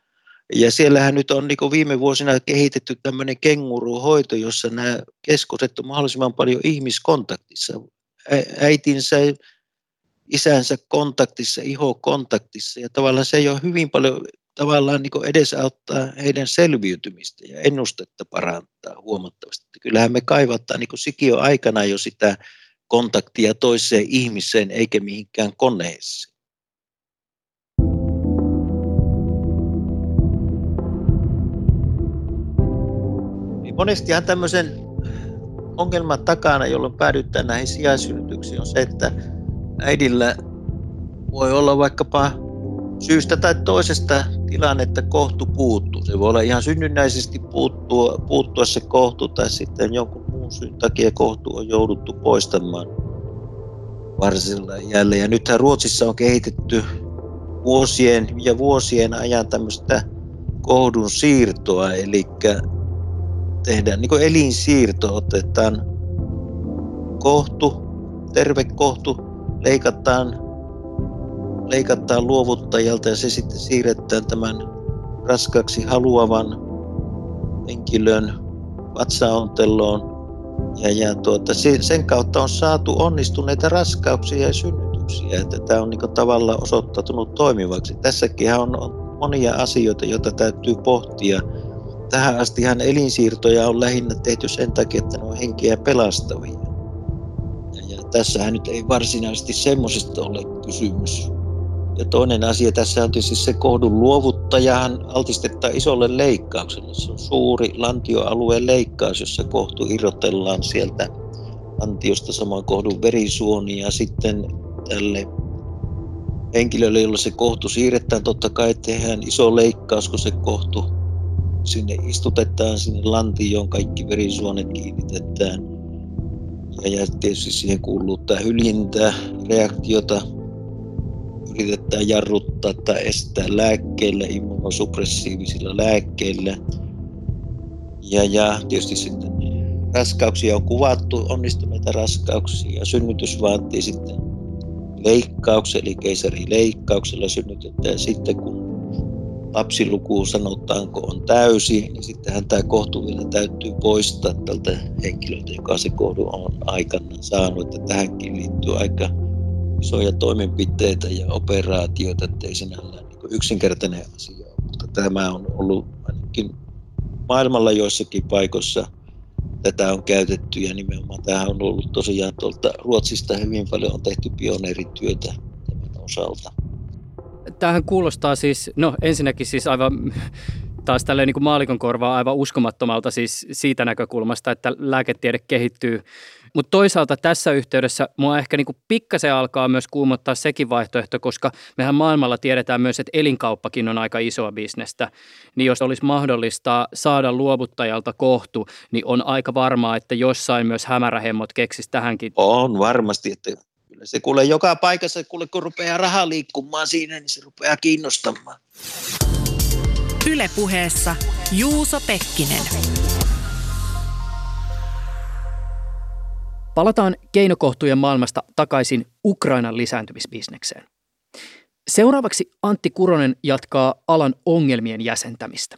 F: Ja siellähän nyt on niin viime vuosina kehitetty tämmöinen kenguruhoito, jossa nämä keskoset on mahdollisimman paljon ihmiskontaktissa äitinsä, isänsä kontaktissa, ihokontaktissa ja tavallaan se jo hyvin paljon tavallaan niin edesauttaa heidän selviytymistä ja ennustetta parantaa huomattavasti. Kyllähän me kaivataan niin sikio aikana jo sitä kontaktia toiseen ihmiseen eikä mihinkään koneeseen. Niin monestihan tämmöisen ongelman takana, jolloin päädytään näihin sijaisynnytyksiin, on se, että äidillä voi olla vaikkapa syystä tai toisesta tilannetta kohtu puuttuu. Se voi olla ihan synnynnäisesti puuttua, puuttua se kohtu tai sitten jonkun muun syyn takia kohtu on jouduttu poistamaan varsilla jälleen. Ja nythän Ruotsissa on kehitetty vuosien ja vuosien ajan tämmöistä kohdun siirtoa, eli tehdään niin kuin elinsiirto, otetaan kohtu, terve kohtu, leikataan, leikataan luovuttajalta ja se sitten siirretään tämän raskaaksi haluavan henkilön vatsaonteloon. Ja, ja tuota, sen kautta on saatu onnistuneita raskauksia ja synnytyksiä, että tämä on niin tavallaan osoittautunut toimivaksi. Tässäkin on, on monia asioita, joita täytyy pohtia. Tähän astihan elinsiirtoja on lähinnä tehty sen takia, että ne on henkiä pelastavia. Ja, tässähän nyt ei varsinaisesti semmoisesta ole kysymys. Ja toinen asia tässä on tietysti se kohdun luovuttajahan altistetaan isolle leikkaukselle. Se on suuri lantioalueen leikkaus, jossa kohtu irrotellaan sieltä lantiosta saman kohdun verisuoni ja sitten tälle henkilölle, jolle se kohtu siirretään, totta kai tehdään iso leikkaus, kun se kohtu sinne istutetaan sinne lantioon, kaikki verisuonet kiinnitetään. Ja, ja tietysti siihen kuuluu tämä hyljintää, reaktiota, yritetään jarruttaa tai estää lääkkeillä, immunosuppressiivisilla lääkkeillä. Ja, ja tietysti sitten raskauksia on kuvattu, onnistuneita raskauksia ja synnytys vaatii sitten leikkauksen, eli keisarileikkauksella synnytetään. Sitten kun lapsiluku sanotaanko on täysi, niin sittenhän tämä kohtu vielä täytyy poistaa tältä henkilöltä, joka se kohdu on aikana saanut. Että tähänkin liittyy aika isoja toimenpiteitä ja operaatioita, ettei sinällään niin yksinkertainen asia Mutta tämä on ollut ainakin maailmalla joissakin paikoissa tätä on käytetty ja nimenomaan tämä on ollut tosiaan tuolta Ruotsista hyvin paljon on tehty pioneerityötä tämän osalta.
E: Tämähän kuulostaa siis, no ensinnäkin siis aivan taas tälleen niin kuin maalikon korvaa aivan uskomattomalta siis siitä näkökulmasta, että lääketiede kehittyy mutta toisaalta tässä yhteydessä mua ehkä niinku pikkasen alkaa myös kuumottaa sekin vaihtoehto, koska mehän maailmalla tiedetään myös, että elinkauppakin on aika isoa bisnestä. Niin jos olisi mahdollista saada luovuttajalta kohtu, niin on aika varmaa, että jossain myös hämärähemmot keksis tähänkin.
F: On varmasti, että kyllä se kuule joka paikassa, kuule kun rupeaa rahaa liikkumaan siinä, niin se rupeaa kiinnostamaan.
A: Ylepuheessa Juuso Pekkinen.
E: Palataan keinokohtujen maailmasta takaisin Ukrainan lisääntymisbisnekseen. Seuraavaksi Antti Kuronen jatkaa alan ongelmien jäsentämistä.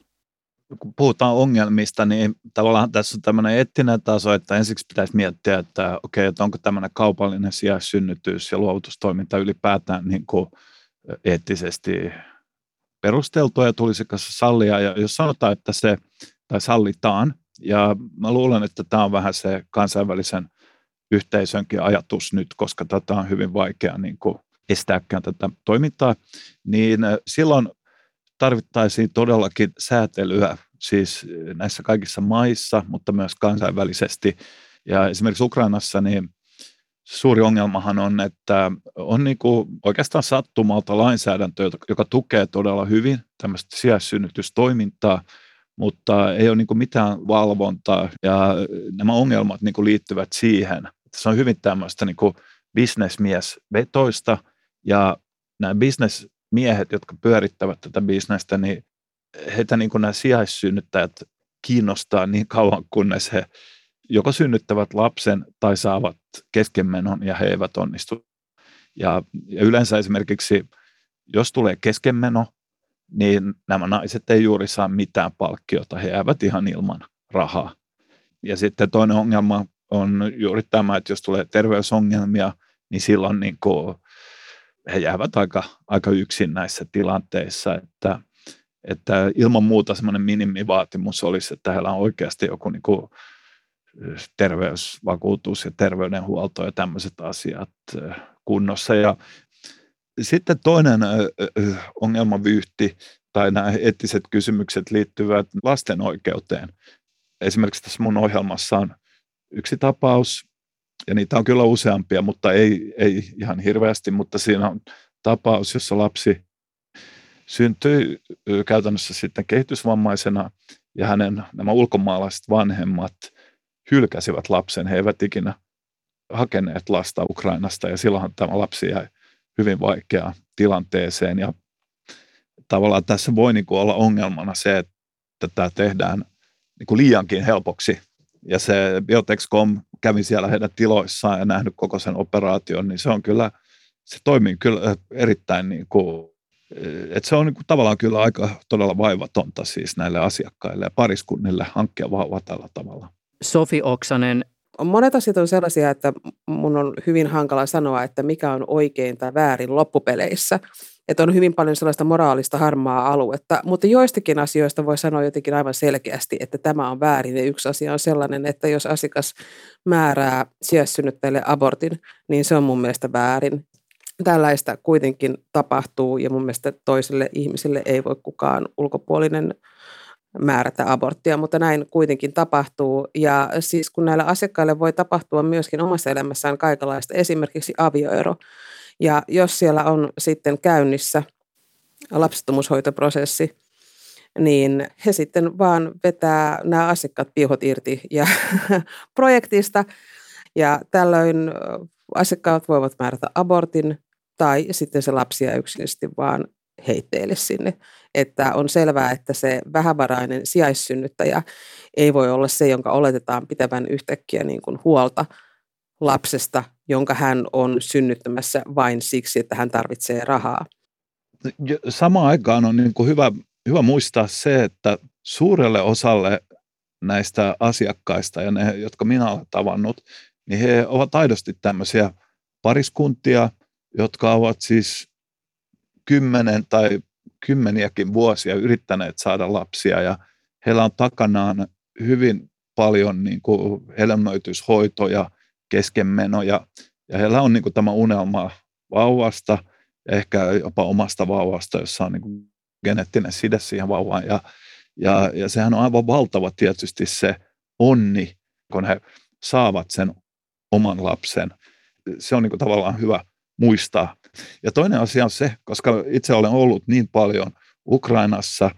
D: Kun puhutaan ongelmista, niin tavallaan tässä on tämmöinen eettinen taso, että ensiksi pitäisi miettiä, että okei, että onko tämmöinen kaupallinen sijaissynnytys ja luovutustoiminta ylipäätään niin kuin eettisesti perusteltua ja tulisiko se sallia. Ja jos sanotaan, että se tai sallitaan, ja mä luulen, että tämä on vähän se kansainvälisen yhteisönkin ajatus nyt, koska tätä on hyvin vaikea niin kuin estääkään tätä toimintaa, niin silloin tarvittaisiin todellakin säätelyä siis näissä kaikissa maissa, mutta myös kansainvälisesti. Ja esimerkiksi Ukrainassa niin suuri ongelmahan on, että on niin kuin oikeastaan sattumalta lainsäädäntö, joka tukee todella hyvin tämmöistä sijaissynnytystoimintaa, mutta ei ole niin kuin mitään valvontaa ja nämä ongelmat niin kuin liittyvät siihen, se on hyvin tämmöistä niin kuin bisnesmiesvetoista ja nämä bisnesmiehet, jotka pyörittävät tätä bisnestä, niin heitä niin kuin nämä sijaissynnyttäjät kiinnostaa niin kauan, kunnes he joko synnyttävät lapsen tai saavat keskenmenon ja he eivät onnistu. Ja, ja yleensä esimerkiksi, jos tulee keskenmeno, niin nämä naiset ei juuri saa mitään palkkiota, he jäävät ihan ilman rahaa. Ja sitten toinen ongelma on juuri tämä, että jos tulee terveysongelmia, niin silloin niin kuin he jäävät aika, aika yksin näissä tilanteissa, että, että ilman muuta semmoinen minimivaatimus olisi, että heillä on oikeasti joku niin kuin terveysvakuutus ja terveydenhuolto ja tämmöiset asiat kunnossa. Ja sitten toinen ongelmavyyhti tai nämä eettiset kysymykset liittyvät lasten oikeuteen. Esimerkiksi tässä mun ohjelmassa on yksi tapaus, ja niitä on kyllä useampia, mutta ei, ei ihan hirveästi, mutta siinä on tapaus, jossa lapsi syntyi käytännössä sitten kehitysvammaisena ja hänen nämä ulkomaalaiset vanhemmat hylkäsivät lapsen. He eivät ikinä hakeneet lasta Ukrainasta ja silloinhan tämä lapsi jäi hyvin vaikeaan tilanteeseen ja tavallaan tässä voi niin kuin olla ongelmana se, että tämä tehdään niin kuin liiankin helpoksi ja se Biotexcom kävi siellä heidän tiloissaan ja nähnyt koko sen operaation, niin se on kyllä, se toimii kyllä erittäin niin kuin, että se on niin kuin tavallaan kyllä aika todella vaivatonta siis näille asiakkaille ja pariskunnille hankkia vauva tällä tavalla.
E: Sofi Oksanen,
C: Monet asiat on sellaisia, että mun on hyvin hankala sanoa, että mikä on oikein tai väärin loppupeleissä. Että on hyvin paljon sellaista moraalista harmaa aluetta, mutta joistakin asioista voi sanoa jotenkin aivan selkeästi, että tämä on väärin. Ja yksi asia on sellainen, että jos asiakas määrää sijaissynnyttäjille abortin, niin se on mun mielestä väärin. Tällaista kuitenkin tapahtuu ja mun mielestä toiselle ihmiselle ei voi kukaan ulkopuolinen määrätä aborttia, mutta näin kuitenkin tapahtuu. Ja siis kun näillä asiakkaille voi tapahtua myöskin omassa elämässään kaikenlaista, esimerkiksi avioero. Ja jos siellä on sitten käynnissä lapsettomuushoitoprosessi, niin he sitten vaan vetää nämä asiakkaat pihot irti ja [LAUGHS] projektista. Ja tällöin asiakkaat voivat määrätä abortin tai sitten se lapsia yksinkertaisesti vaan heitteille sinne. Että on selvää, että se vähävarainen sijaissynnyttäjä ei voi olla se, jonka oletetaan pitävän yhtäkkiä niin kuin huolta lapsesta, jonka hän on synnyttämässä vain siksi, että hän tarvitsee rahaa.
D: Samaan aikaan on niin kuin hyvä, hyvä muistaa se, että suurelle osalle näistä asiakkaista ja ne, jotka minä olen tavannut, niin he ovat aidosti tämmöisiä pariskuntia, jotka ovat siis kymmenen tai kymmeniäkin vuosia yrittäneet saada lapsia ja heillä on takanaan hyvin paljon niin kuin hedelmöityshoitoja, keskenmenoja ja heillä on niin kuin tämä unelma vauvasta ja ehkä jopa omasta vauvasta, jossa on niin kuin geneettinen side siihen vauvaan ja, ja, ja sehän on aivan valtava tietysti se onni, kun he saavat sen oman lapsen. Se on niin kuin tavallaan hyvä muistaa. Ja toinen asia on se, koska itse olen ollut niin paljon Ukrainassa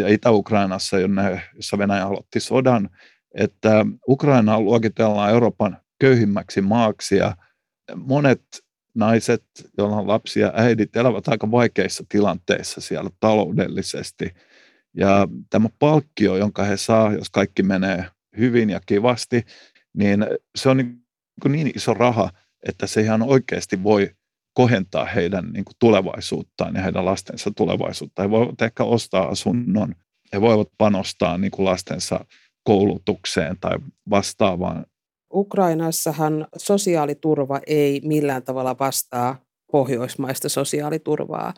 D: ja Itä-Ukrainassa, jonne, jossa Venäjä aloitti sodan, että Ukraina luokitellaan Euroopan köyhimmäksi maaksi ja monet naiset, joilla on lapsia, äidit elävät aika vaikeissa tilanteissa siellä taloudellisesti. Ja tämä palkkio, jonka he saa, jos kaikki menee hyvin ja kivasti, niin se on niin, niin iso raha, että se ihan oikeasti voi kohentaa heidän niin kuin tulevaisuuttaan ja heidän lastensa tulevaisuutta. He voivat ehkä ostaa asunnon, he voivat panostaa niin kuin lastensa koulutukseen tai vastaavaan.
C: Ukrainassahan sosiaaliturva ei millään tavalla vastaa pohjoismaista sosiaaliturvaa.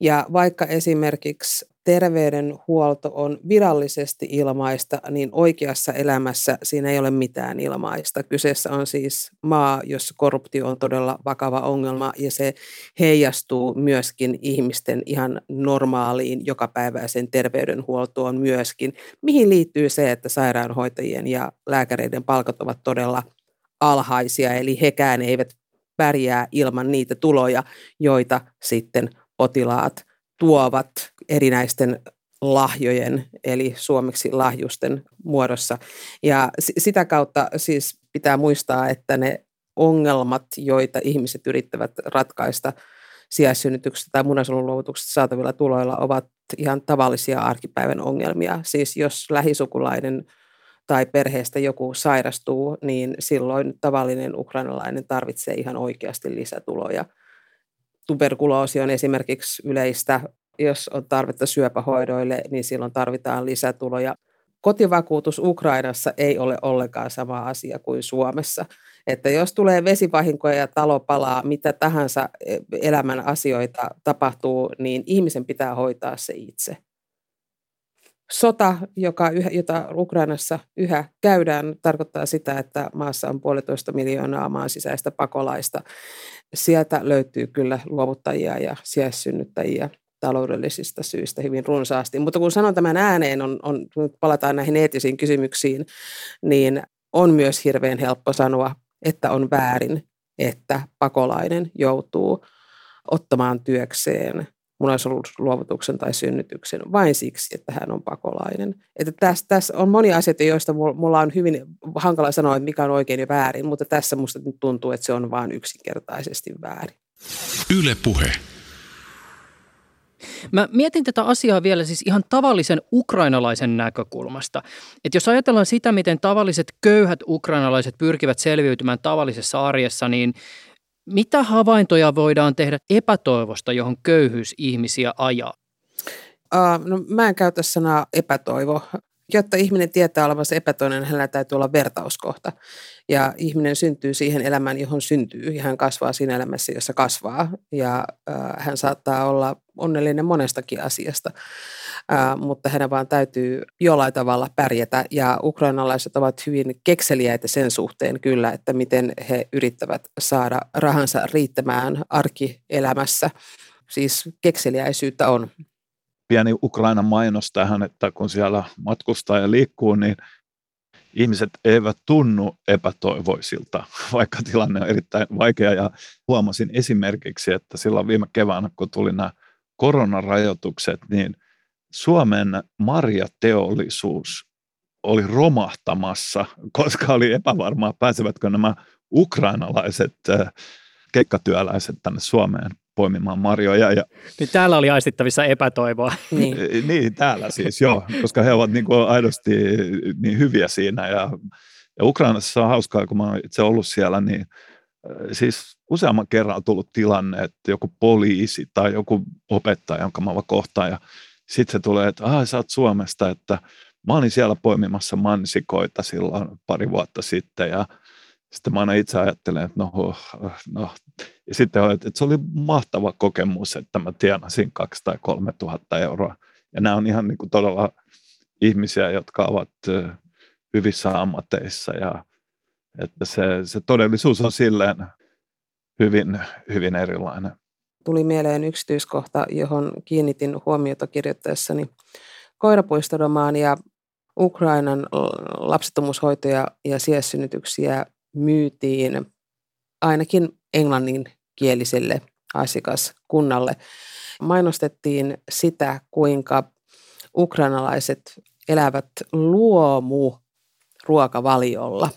C: Ja vaikka esimerkiksi terveydenhuolto on virallisesti ilmaista, niin oikeassa elämässä siinä ei ole mitään ilmaista. Kyseessä on siis maa, jossa korruptio on todella vakava ongelma ja se heijastuu myöskin ihmisten ihan normaaliin jokapäiväiseen terveydenhuoltoon myöskin, mihin liittyy se, että sairaanhoitajien ja lääkäreiden palkat ovat todella alhaisia, eli hekään eivät pärjää ilman niitä tuloja, joita sitten potilaat tuovat erinäisten lahjojen, eli suomeksi lahjusten muodossa. Ja sitä kautta siis pitää muistaa, että ne ongelmat, joita ihmiset yrittävät ratkaista sijaissynnytyksestä tai munasoluluovutuksesta saatavilla tuloilla, ovat ihan tavallisia arkipäivän ongelmia. Siis jos lähisukulainen tai perheestä joku sairastuu, niin silloin tavallinen ukrainalainen tarvitsee ihan oikeasti lisätuloja – tuberkuloosi on esimerkiksi yleistä. Jos on tarvetta syöpähoidoille, niin silloin tarvitaan lisätuloja. Kotivakuutus Ukrainassa ei ole ollenkaan sama asia kuin Suomessa. Että jos tulee vesivahinkoja ja talo palaa, mitä tahansa e, elämän asioita tapahtuu, niin ihmisen pitää hoitaa se itse sota, joka jota Ukrainassa yhä käydään, tarkoittaa sitä, että maassa on puolitoista miljoonaa maan sisäistä pakolaista. Sieltä löytyy kyllä luovuttajia ja sijaissynnyttäjiä taloudellisista syistä hyvin runsaasti. Mutta kun sanon tämän ääneen, on, on, kun palataan näihin eettisiin kysymyksiin, niin on myös hirveän helppo sanoa, että on väärin, että pakolainen joutuu ottamaan työkseen munaisoluovutuksen tai synnytyksen vain siksi, että hän on pakolainen. Että tässä, tässä on monia asioita, joista mulla on hyvin hankala sanoa, että mikä on oikein ja väärin, mutta tässä musta nyt tuntuu, että se on vain yksinkertaisesti väärin. Yle puhe.
E: Mä mietin tätä asiaa vielä siis ihan tavallisen ukrainalaisen näkökulmasta. Että jos ajatellaan sitä, miten tavalliset köyhät ukrainalaiset pyrkivät selviytymään tavallisessa arjessa, niin mitä havaintoja voidaan tehdä epätoivosta, johon köyhyys ihmisiä ajaa?
C: Uh, no, mä en käytä sanaa epätoivo. Jotta ihminen tietää olevansa epätoinen, hänellä täytyy olla vertauskohta. Ja ihminen syntyy siihen elämään, johon syntyy. Ja hän kasvaa siinä elämässä, jossa kasvaa. Ja uh, hän saattaa olla onnellinen monestakin asiasta. Mutta hänen vaan täytyy jollain tavalla pärjätä. Ja ukrainalaiset ovat hyvin kekseliäitä sen suhteen kyllä, että miten he yrittävät saada rahansa riittämään arkielämässä. Siis kekseliäisyyttä on
D: pieni Ukrainan mainos tähän, että kun siellä matkustaa ja liikkuu, niin ihmiset eivät tunnu epätoivoisilta, [LAUGHS] vaikka tilanne on erittäin vaikea. Ja huomasin esimerkiksi, että silloin viime keväänä, kun tuli nämä koronarajoitukset, niin Suomen marjateollisuus oli romahtamassa, koska oli epävarmaa, pääsevätkö nämä ukrainalaiset keikkatyöläiset tänne Suomeen poimimaan marjoja. Ja,
E: niin täällä oli aistittavissa epätoivoa. [LAUGHS]
D: Niin, niin täällä siis joo, koska he ovat niin kuin aidosti niin hyviä siinä. Ja, ja Ukrainassa on hauskaa, kun mä olen itse ollut siellä, niin siis useamman kerran on tullut tilanne, että joku poliisi tai joku opettaja, jonka mä kohtaan, ja sitten se tulee, että ah, sä oot Suomesta, että mä olin siellä poimimassa mansikoita silloin pari vuotta sitten, ja sitten mä aina itse ajattelen, että no, no. ja sitten että se oli mahtava kokemus, että mä tienasin kaksi tai kolme tuhatta euroa. Ja nämä on ihan niin kuin todella ihmisiä, jotka ovat hyvissä ammateissa ja että se, se todellisuus on silleen hyvin, hyvin erilainen.
C: Mieleen yksityiskohta, johon kiinnitin huomiota kirjoittaessani koirapuistodomaania Ukrainan lapsettomuushoitoja ja sijaissynnytyksiä myytiin ainakin englanninkieliselle asiakaskunnalle. Mainostettiin sitä, kuinka ukrainalaiset elävät luomu ruokavaliolla.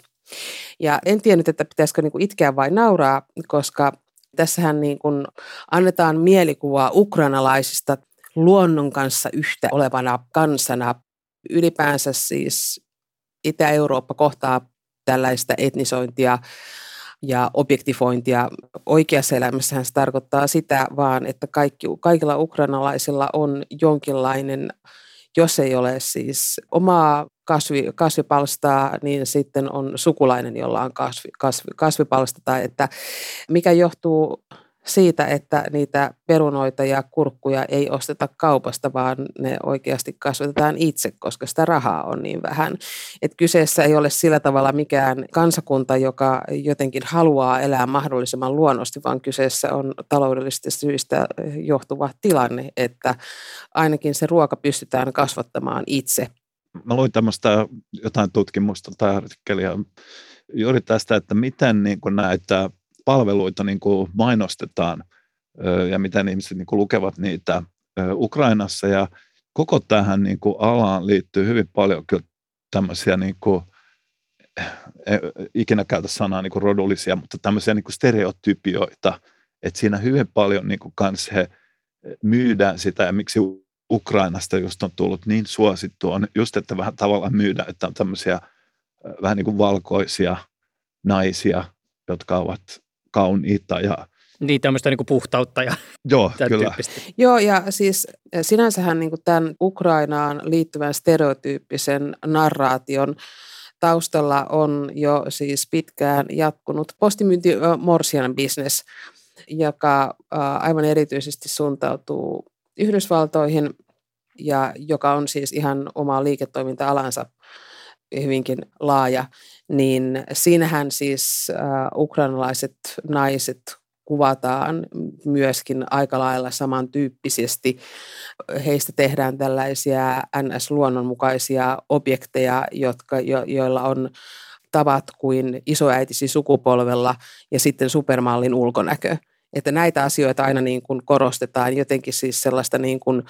C: Ja en tiennyt, että pitäisikö niin kuin itkeä vai nauraa, koska tässähän niin kuin annetaan mielikuvaa ukrainalaisista luonnon kanssa yhtä olevana kansana. Ylipäänsä siis Itä-Eurooppa kohtaa tällaista etnisointia ja objektifointia. Oikeassa elämässähän se tarkoittaa sitä vaan, että kaikki, kaikilla ukrainalaisilla on jonkinlainen, jos ei ole siis omaa kasvi, kasvipalstaa, niin sitten on sukulainen, jolla on kasvi, kasvi, kasvipalsta. Tai että mikä johtuu siitä, että niitä perunoita ja kurkkuja ei osteta kaupasta, vaan ne oikeasti kasvatetaan itse, koska sitä rahaa on niin vähän. Et kyseessä ei ole sillä tavalla mikään kansakunta, joka jotenkin haluaa elää mahdollisimman luonnosti, vaan kyseessä on taloudellisista syistä johtuva tilanne, että ainakin se ruoka pystytään kasvattamaan itse.
D: Mä luin tämmöistä jotain tutkimusta tai artikkelia juuri tästä, että miten niin näitä palveluita niin kuin mainostetaan ja miten ihmiset niin kuin lukevat niitä Ukrainassa. Ja koko tähän niin kuin alaan liittyy hyvin paljon kyllä tämmöisiä, niin kuin, e, ikinä käytä sanaa niin kuin rodullisia, mutta tämmöisiä niin kuin stereotypioita, että siinä hyvin paljon niin kuin kans he myydään sitä ja miksi Ukrainasta just on tullut niin suosittu on just, että vähän tavallaan myydään, että on tämmöisiä vähän niin kuin valkoisia naisia, jotka ovat kauniita ja
E: niin, tämmöistä niin kuin puhtautta ja
D: Joo, [LAUGHS] kyllä. Tyyppistä.
C: Joo, ja siis eh, sinänsähän niin kuin tämän Ukrainaan liittyvän stereotyyppisen narraation taustalla on jo siis pitkään jatkunut postimyynti Morsian business, joka aivan erityisesti suuntautuu Yhdysvaltoihin ja joka on siis ihan omaa liiketoiminta-alansa hyvinkin laaja niin siinähän siis äh, ukrainalaiset naiset kuvataan myöskin aika lailla samantyyppisesti. Heistä tehdään tällaisia NS-luonnonmukaisia objekteja, jotka, jo, joilla on tavat kuin isoäitisi sukupolvella ja sitten supermallin ulkonäkö. Että näitä asioita aina niin kuin korostetaan, jotenkin siis sellaista niin kuin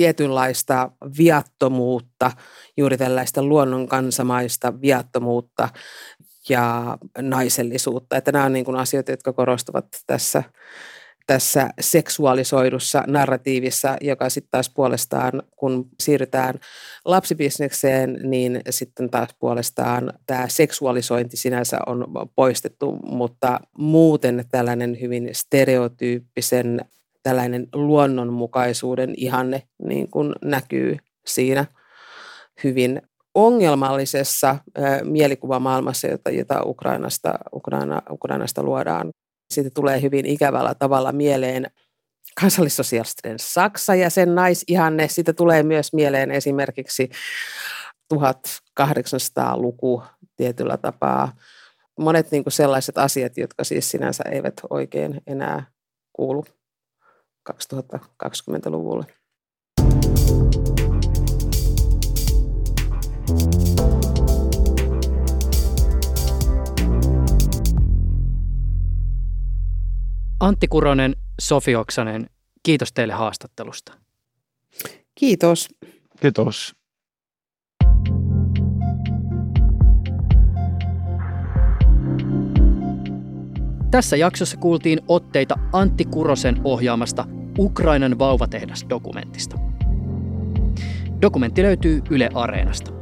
C: tietynlaista viattomuutta, juuri tällaista luonnon kansamaista viattomuutta ja naisellisuutta. Että nämä on niin kuin asioita, jotka korostuvat tässä tässä seksuaalisoidussa narratiivissa, joka sitten taas puolestaan, kun siirrytään lapsibisnekseen, niin sitten taas puolestaan tämä seksuaalisointi sinänsä on poistettu, mutta muuten tällainen hyvin stereotyyppisen tällainen luonnonmukaisuuden ihanne niin kuin näkyy siinä hyvin ongelmallisessa mielikuvamaailmassa, jota, jota Ukrainasta, Ukraina, Ukrainasta luodaan siitä tulee hyvin ikävällä tavalla mieleen kansallissosialistinen Saksa ja sen naisihanne. Siitä tulee myös mieleen esimerkiksi 1800-luku tietyllä tapaa. Monet niin kuin sellaiset asiat, jotka siis sinänsä eivät oikein enää kuulu 2020-luvulle.
E: Antti Kuronen, Sofi Oksanen, kiitos teille haastattelusta.
C: Kiitos.
D: Kiitos.
E: Tässä jaksossa kuultiin otteita Antti Kurosen ohjaamasta Ukrainan vauvatehdas-dokumentista. Dokumentti löytyy Yle Areenasta.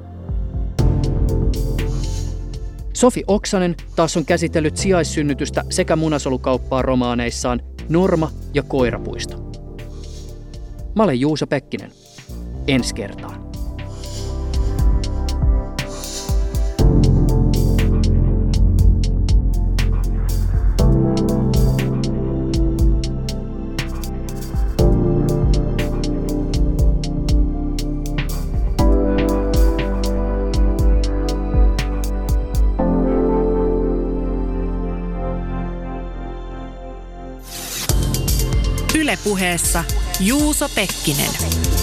E: Sofi Oksanen taas on käsitellyt sijaissynnytystä sekä munasolukauppaa romaaneissaan Norma ja Koirapuisto. Mä olen Juuso Pekkinen. Ensi kertaan.
A: Ylepuheessa Juuso Pekkinen.